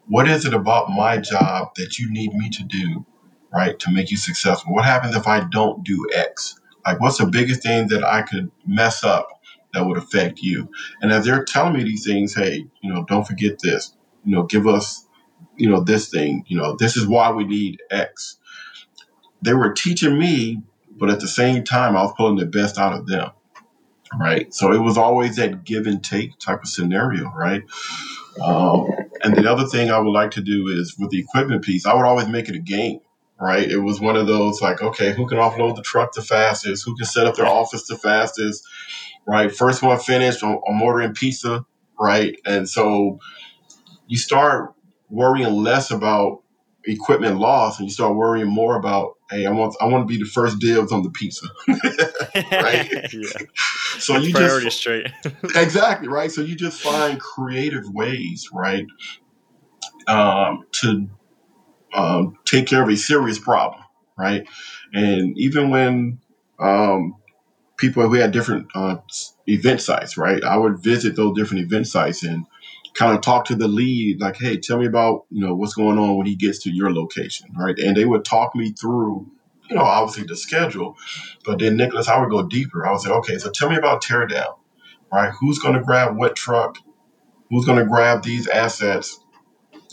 S2: what is it about my job that you need me to do right, to make you successful? What happens if I don't do X? Like, what's the biggest thing that I could mess up that would affect you? And as they're telling me these things, hey, you know, don't forget this. You know, give us, you know, this thing. You know, this is why we need X. They were teaching me, but at the same time, I was pulling the best out of them. Right. So it was always that give and take type of scenario. Right. Um, and the other thing I would like to do is with the equipment piece, I would always make it a game right? It was one of those like, okay, who can offload the truck the fastest? Who can set up their office the fastest? Right? First one finished, I'm, ordering pizza, right? And so you start worrying less about equipment loss and you start worrying more about hey i want i want to be the first dibs on the pizza right yeah. so you Priority just straight exactly right so you just find creative ways right um, to um, take care of a serious problem, right? And even when um, people we had different uh, event sites, right? I would visit those different event sites and kind of talk to the lead, like, "Hey, tell me about you know what's going on when he gets to your location, right?" And they would talk me through, you know, obviously the schedule, but then Nickolas, I would go deeper. I would say, "Okay, so tell me about teardown, right? Who's going to grab what truck? Who's going to grab these assets?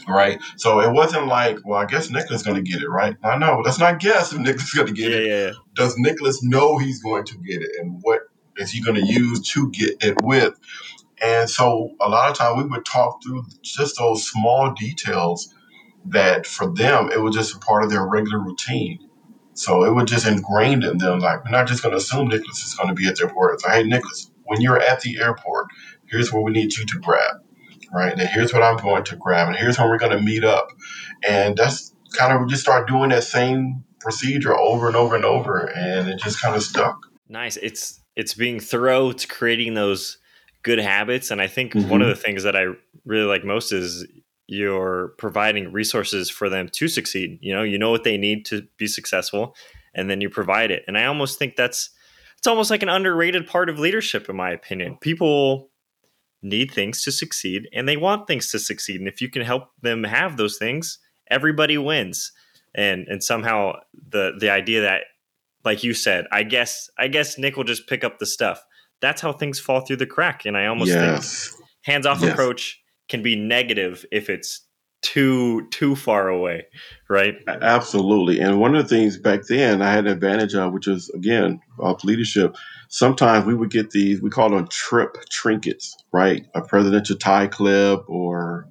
S2: Right? So it wasn't like, well, I guess Nickolas going to get it, right? I know. Let's not guess if Nickolas is going to get
S1: yeah,
S2: it.
S1: Yeah, yeah.
S2: Does Nickolas know he's going to get it, and what is he going to use to get it with? And so a lot of time we would talk through just those small details that for them it was just a part of their regular routine. So it was just ingrained in them. Like we're not just going to assume Nickolas is going to be at the airport. It's like, hey, Nickolas, when you're at the airport, here's what we need you to grab right? And here's what I'm going to grab, and here's when we're going to meet up. And that's kind of, we just start doing that same procedure over and over and over, and it just kind of stuck.
S1: Nice. It's, it's being thorough, it's creating those good habits. And I think mm-hmm. one of the things that I really like most is you're providing resources for them to succeed. You know, you know what they need to be successful, and then you provide it. And I almost think that's, it's almost like an underrated part of leadership, in my opinion. People need things to succeed and they want things to succeed. And if you can help them have those things, everybody wins. And and somehow the the idea that like you said, I guess I guess Nick will just pick up the stuff. That's how things fall through the crack. And I almost yes. think hands off yes. approach can be negative if it's too too far away, right?
S2: Absolutely. And one of the things back then I had an advantage of, which is again of leadership. Sometimes we would get these we call them trip trinkets, right? A presidential tie clip or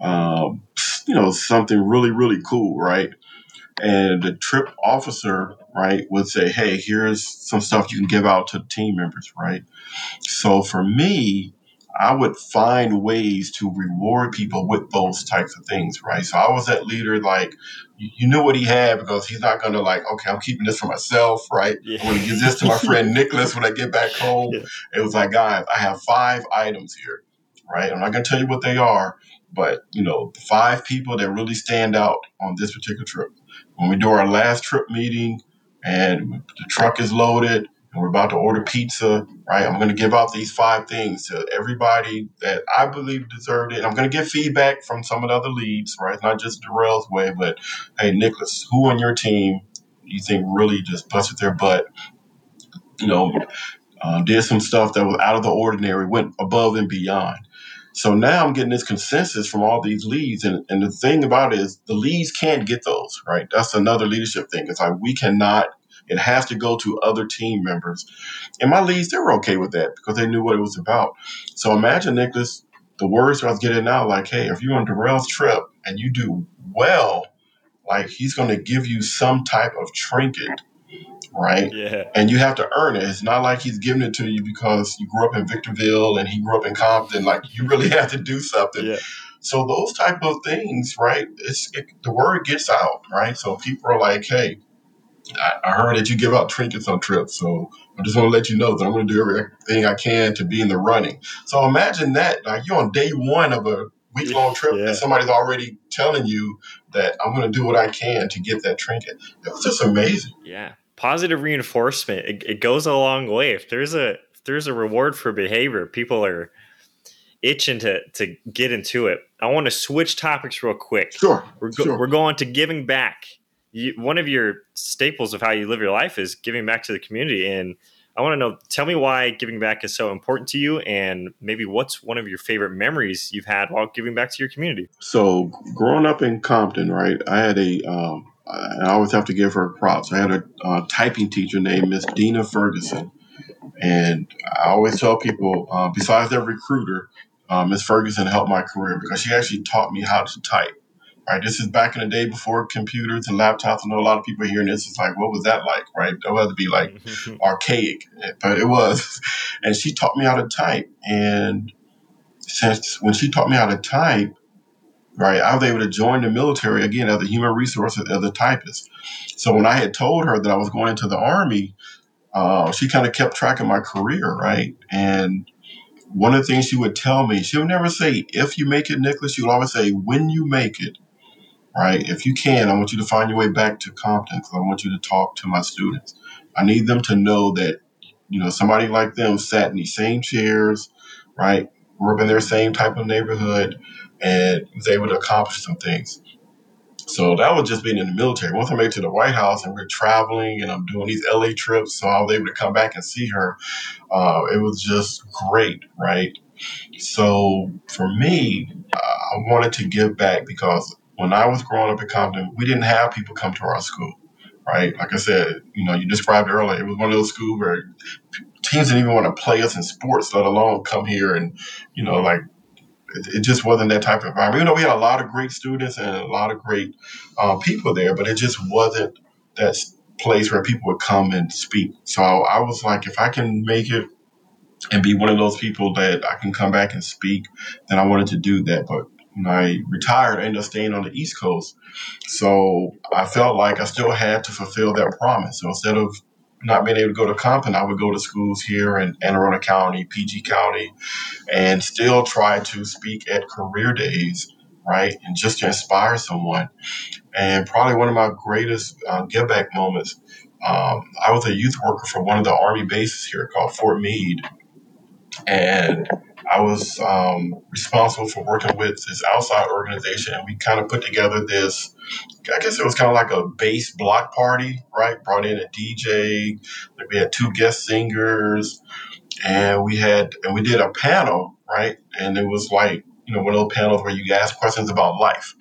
S2: um, you know something really really cool, right? And the trip officer, right, would say, "Hey, here's some stuff you can give out to team members," right? So for me, I would find ways to reward people with those types of things, right? So I was that leader, like you, you knew what he had because he's not going to like, okay, I'm keeping this for myself, right? Yeah. I'm going to give this to my friend Nickolas when I get back home. Yeah. It was like, guys, I have five items here, right? I'm not going to tell you what they are, but you know, the five people that really stand out on this particular trip. When we do our last trip meeting and the truck is loaded and we're about to order pizza, right? I'm going to give out these five things to everybody that I believe deserved it. I'm going to get feedback from some of the other leads, right? Not just Darrell's way, but hey, Nickolas, who on your team you think really just busted their butt? You know, uh, did some stuff that was out of the ordinary, went above and beyond. So now I'm getting this consensus from all these leads. And, and the thing about it is the leads can't get those, right? That's another leadership thing. It's like we cannot it has to go to other team members. And my leads, they were okay with that because they knew what it was about. So imagine, Nickolas, the words I was getting out like, hey, if you're on Darrell's trip and you do well, like he's going to give you some type of trinket, right?
S1: Yeah.
S2: And you have to earn it. It's not like he's giving it to you because you grew up in Victorville and he grew up in Compton. Like you really have to do something.
S1: Yeah.
S2: So those type of things, right? It's it, the word gets out, right? So people are like, hey, I, heard that you give out trinkets on trips, so I just want to let you know that I'm going to do everything I can to be in the running. So imagine that, like you're on day one of a week long trip, yeah. and somebody's already telling you that I'm going to do what I can to get that trinket. It was just amazing.
S1: Yeah, positive reinforcement. It, it goes a long way. If there's a if there's a reward for behavior, people are itching to to get into it. I want to switch topics real quick.
S2: Sure.
S1: We're, go,
S2: sure.
S1: we're going to giving back you, one of your staples of how you live your life is giving back to the community. And I want to know, tell me why giving back is so important to you, and maybe what's one of your favorite memories you've had while giving back to your community.
S2: So, growing up in Compton, right, I had a, um, I always have to give her props. I had a typing teacher named Miss Dina Ferguson, and I always tell people, uh, besides their recruiter, uh, Miss Ferguson helped my career because she actually taught me how to type. Right, this is back in the day before computers and laptops. I know a lot of people hearing this is like, what was that like? Right, it had to be like archaic, but it was. And she taught me how to type. And since when she taught me how to type, right, I was able to join the military again as a human resource as a typist. So when I had told her that I was going into the army, uh, she kind of kept track of my career, right? And one of the things she would tell me, she would never say, if you make it, Nickolas, she would always say, when you make it, right? If you can, I want you to find your way back to Compton because I want you to talk to my students. I need them to know that, you know, somebody like them sat in these same chairs, right? Grew up in their same type of neighborhood and was able to accomplish some things. So that was just being in the military. Once I made it to the White House and we're traveling and I'm doing these LA trips, so I was able to come back and see her. Uh, it was just great, right? So for me, I wanted to give back because when I was growing up in Compton, we didn't have people come to our school, right? Like I said, you know, you described earlier, it was one of those schools where teams didn't even want to play us in sports, let alone come here and, you know, like it, it just wasn't that type of environment. Even though we had a lot of great students and a lot of great uh, people there, but it just wasn't that place where people would come and speak. So I was like, if I can make it and be one of those people that I can come back and speak, then I wanted to do that. But when I retired, I ended up staying on the East Coast. So I felt like I still had to fulfill that promise. So instead of not being able to go to Compton, I would go to schools here in Anne Arundel County, PG County, and still try to speak at career days, right? And just to inspire someone. And probably one of my greatest uh, give back moments, um, I was a youth worker for one of the Army bases here called Fort Meade. And I was um, responsible for working with this outside organization, and we kind of put together this. I guess it was kind of like a base block party, right? Brought in a DJ. We had two guest singers, and we had and we did a panel, right? And it was like you know one of those panels where you ask questions about life.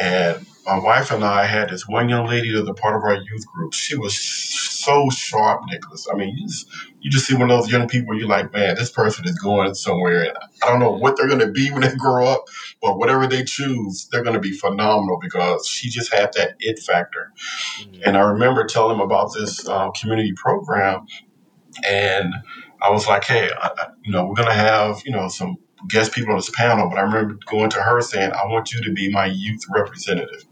S2: And my wife and I had this one young lady that was a part of our youth group. She was so sharp, Nickolas. I mean, you just, you just see one of those young people, you're like, man, this person is going somewhere. And I don't know what they're going to be when they grow up, but whatever they choose, they're going to be phenomenal because she just had that it factor. Mm-hmm. And I remember telling them about this uh, community program. And I was like, hey, I, you know, we're going to have, you know, some guest people on this panel, but I remember going to her saying, I want you to be my youth representative.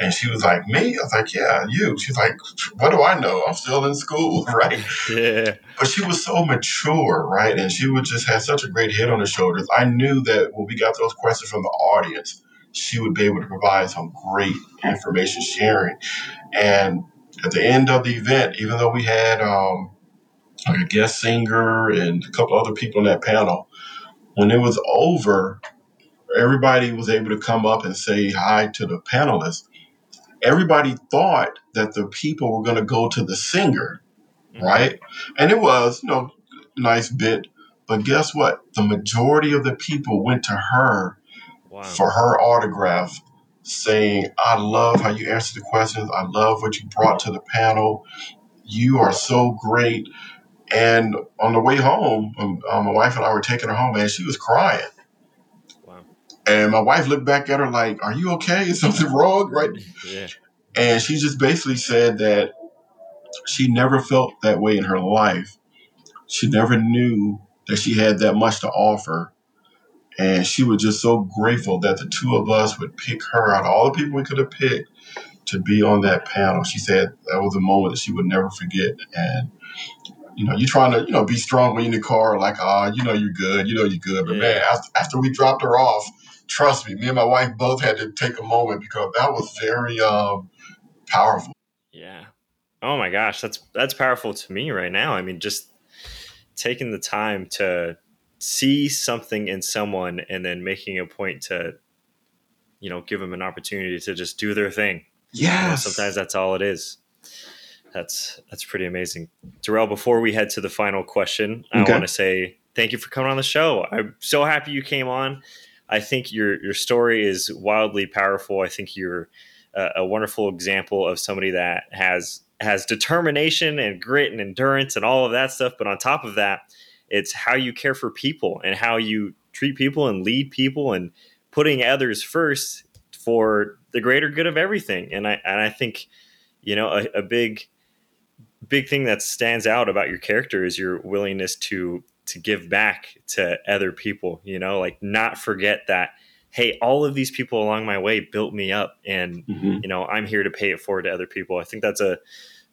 S2: And she was like, Me? I was like, Yeah, you. She's like, What do I know? I'm still in school, right?
S1: Yeah.
S2: But she was so mature, right? And she would just have such a great head on her shoulders. I knew that when we got those questions from the audience, she would be able to provide some great information sharing. And at the end of the event, even though we had um, like a guest singer and a couple other people in that panel, when it was over, everybody was able to come up and say hi to the panelists. Everybody thought that the people were going to go to the singer, mm-hmm. right? And it was, you know, nice bit. But guess what? The majority of the people went to her wow. for her autograph, saying, I love how you answered the questions. I love what you brought to the panel. You are so great. And on the way home, um, um, my wife and I were taking her home, and she was crying. And my wife looked back at her like, "Are you okay? Is something wrong?" Right? Yeah. And she just basically said that she never felt that way in her life. She never knew that she had that much to offer. And she was just so grateful that the two of us would pick her out of all the people we could have picked to be on that panel. She said that was a moment that she would never forget. And you know, you're trying to, you know, be strong when you're in the car, like, ah, you know, you're good, you know, you're good. But yeah. man, after, after, we dropped her off, trust me, me and my wife both had to take a moment because that was very um, powerful.
S1: Yeah. Oh my gosh, that's that's powerful to me right now. I mean, just taking the time to see something in someone and then making a point to, you know, give them an opportunity to just do their thing.
S2: yeah
S1: You know, sometimes that's all it is. That's that's pretty amazing. Darrell, before we head to the final question, I want to say thank you for coming on the show. I'm so happy you came on. I think your your story is wildly powerful. I think you're a, a wonderful example of somebody that has has determination and grit and endurance and all of that stuff. But on top of that, it's how you care for people and how you treat people and lead people and putting others first for the greater good of everything. And I and I think you know a, a big big thing that stands out about your character is your willingness to to give back to other people you know like not forget that hey all of these people along my way built me up and
S2: Mhm.
S1: you know i'm here to pay it forward to other people i think that's a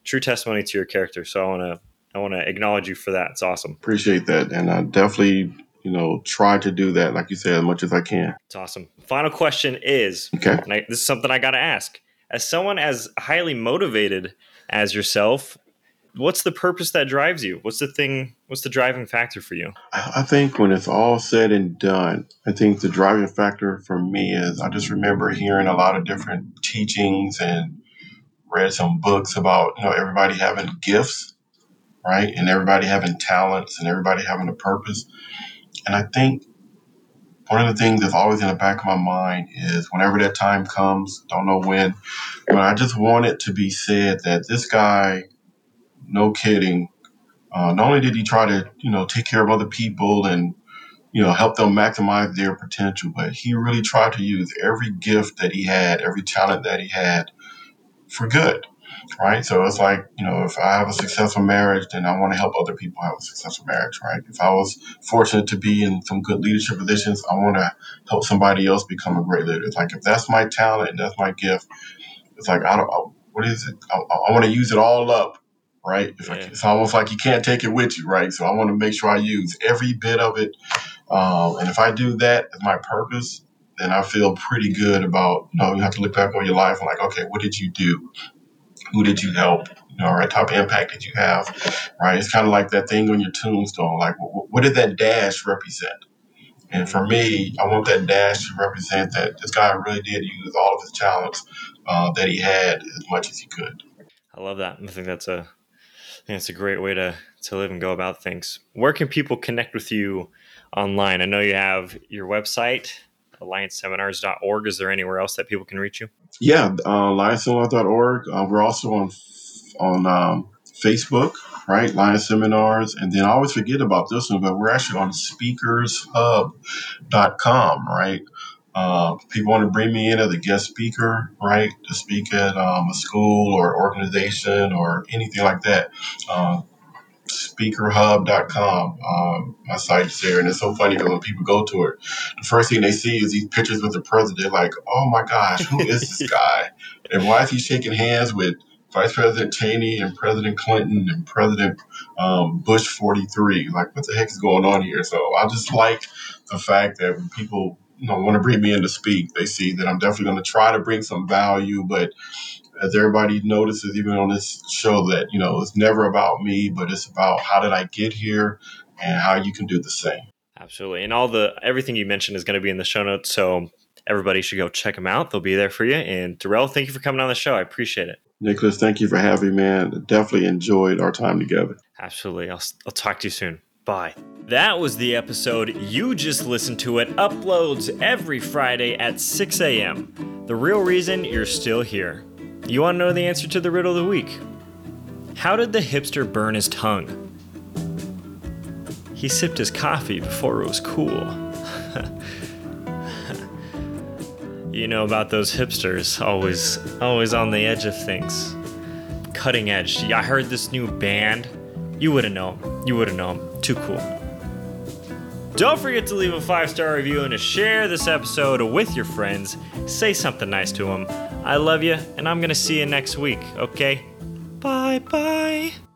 S1: true testimony to your character so i want to i want to acknowledge you for that it's awesome
S2: Appreciate that. And I definitely, you know, try to do that, like you said, as much as I can.
S1: it's awesome final question is
S2: Okay.
S1: I, this is something i got to ask as someone as highly motivated as yourself what's the purpose that drives you what's the thing what's the driving factor for you
S2: I think when it's all said and done, I think the driving factor for me is I just remember hearing a lot of different teachings and read some books about, you know, everybody having gifts, right? And everybody having talents and everybody having a purpose. And I think one of the things that's always in the back of my mind is whenever that time comes, don't know when, but I just want it to be said that this guy, no kidding, uh, not only did he try to, you know, take care of other people and, you know, help them maximize their potential, but he really tried to use every gift that he had, every talent that he had for good, right? So it's like, you know, if I have a successful marriage, then I want to help other people have a successful marriage, right? If I was fortunate to be in some good leadership positions, I want to help somebody else become a great leader. It's like, if that's my talent and that's my gift, it's like, I don't, what is it? I, I want to use it all up right? It's, like,
S1: Yeah.
S2: it's almost like you can't take it with you, right? So I want to make sure I use every bit of it. Um, and if I do that as my purpose, then I feel pretty good about, you know, you have to look back on your life and like, okay, what did you do? Who did you help? You know, right? Type of impact did you have? Right? It's kind of like that thing on your tombstone. Like, what, what did that dash represent? And for me, I want that dash to represent that this guy really did use all of his talents uh, that he had as much as he could.
S1: I love that. I think that's a I think that's a great way to to live and go about things. Where can people connect with you online? I know you have your website, allianceseminars.org. Is there anywhere else that people can reach you?
S2: Yeah, uh, lionsseminars.org. Uh, we're also on on um, Facebook, right? Lion Seminars. And then I always forget about this one, but we're actually on speakershub.com, right? Uh, people want to bring me in as a guest speaker, right? To speak at um, a school or organization or anything like that. Uh, speakerhub.com. Um, my site's there, and it's so funny because when people go to it, the first thing they see is these pictures with the president. Like, oh my gosh, who is this guy? And why is he shaking hands with Vice President Cheney and President Clinton and President um, Bush 43? Like, what the heck is going on here? So I just like the fact that when people you know want to bring me in to speak, they see that I'm definitely going to try to bring some value, but as everybody notices, even on this show, that you know it's never about me, but it's about how did I get here and how you can do the same.
S1: Absolutely. And all the everything you mentioned is going to be in the show notes, so everybody should go check them out. They'll be there for you. And Darrell, thank you for coming on the show. I appreciate it.
S2: Nickolas, thank you for having me, man. Definitely enjoyed our time together.
S1: Absolutely. I'll, I'll talk to you soon. That was the episode. You just listened to it. Uploads every Friday at 6 a.m. The real reason you're still here. You want to know the answer to the riddle of the week? How did the hipster burn his tongue? He sipped his coffee before it was cool. you know about those hipsters, always always on the edge of things. Cutting edge. I heard this new band. You wouldn't know 'em. You wouldn't know 'em. Too cool. Don't forget to leave a five star review and to share this episode with your friends. Say something nice to them. I love you, and I'm going to see you next week, okay? Bye bye.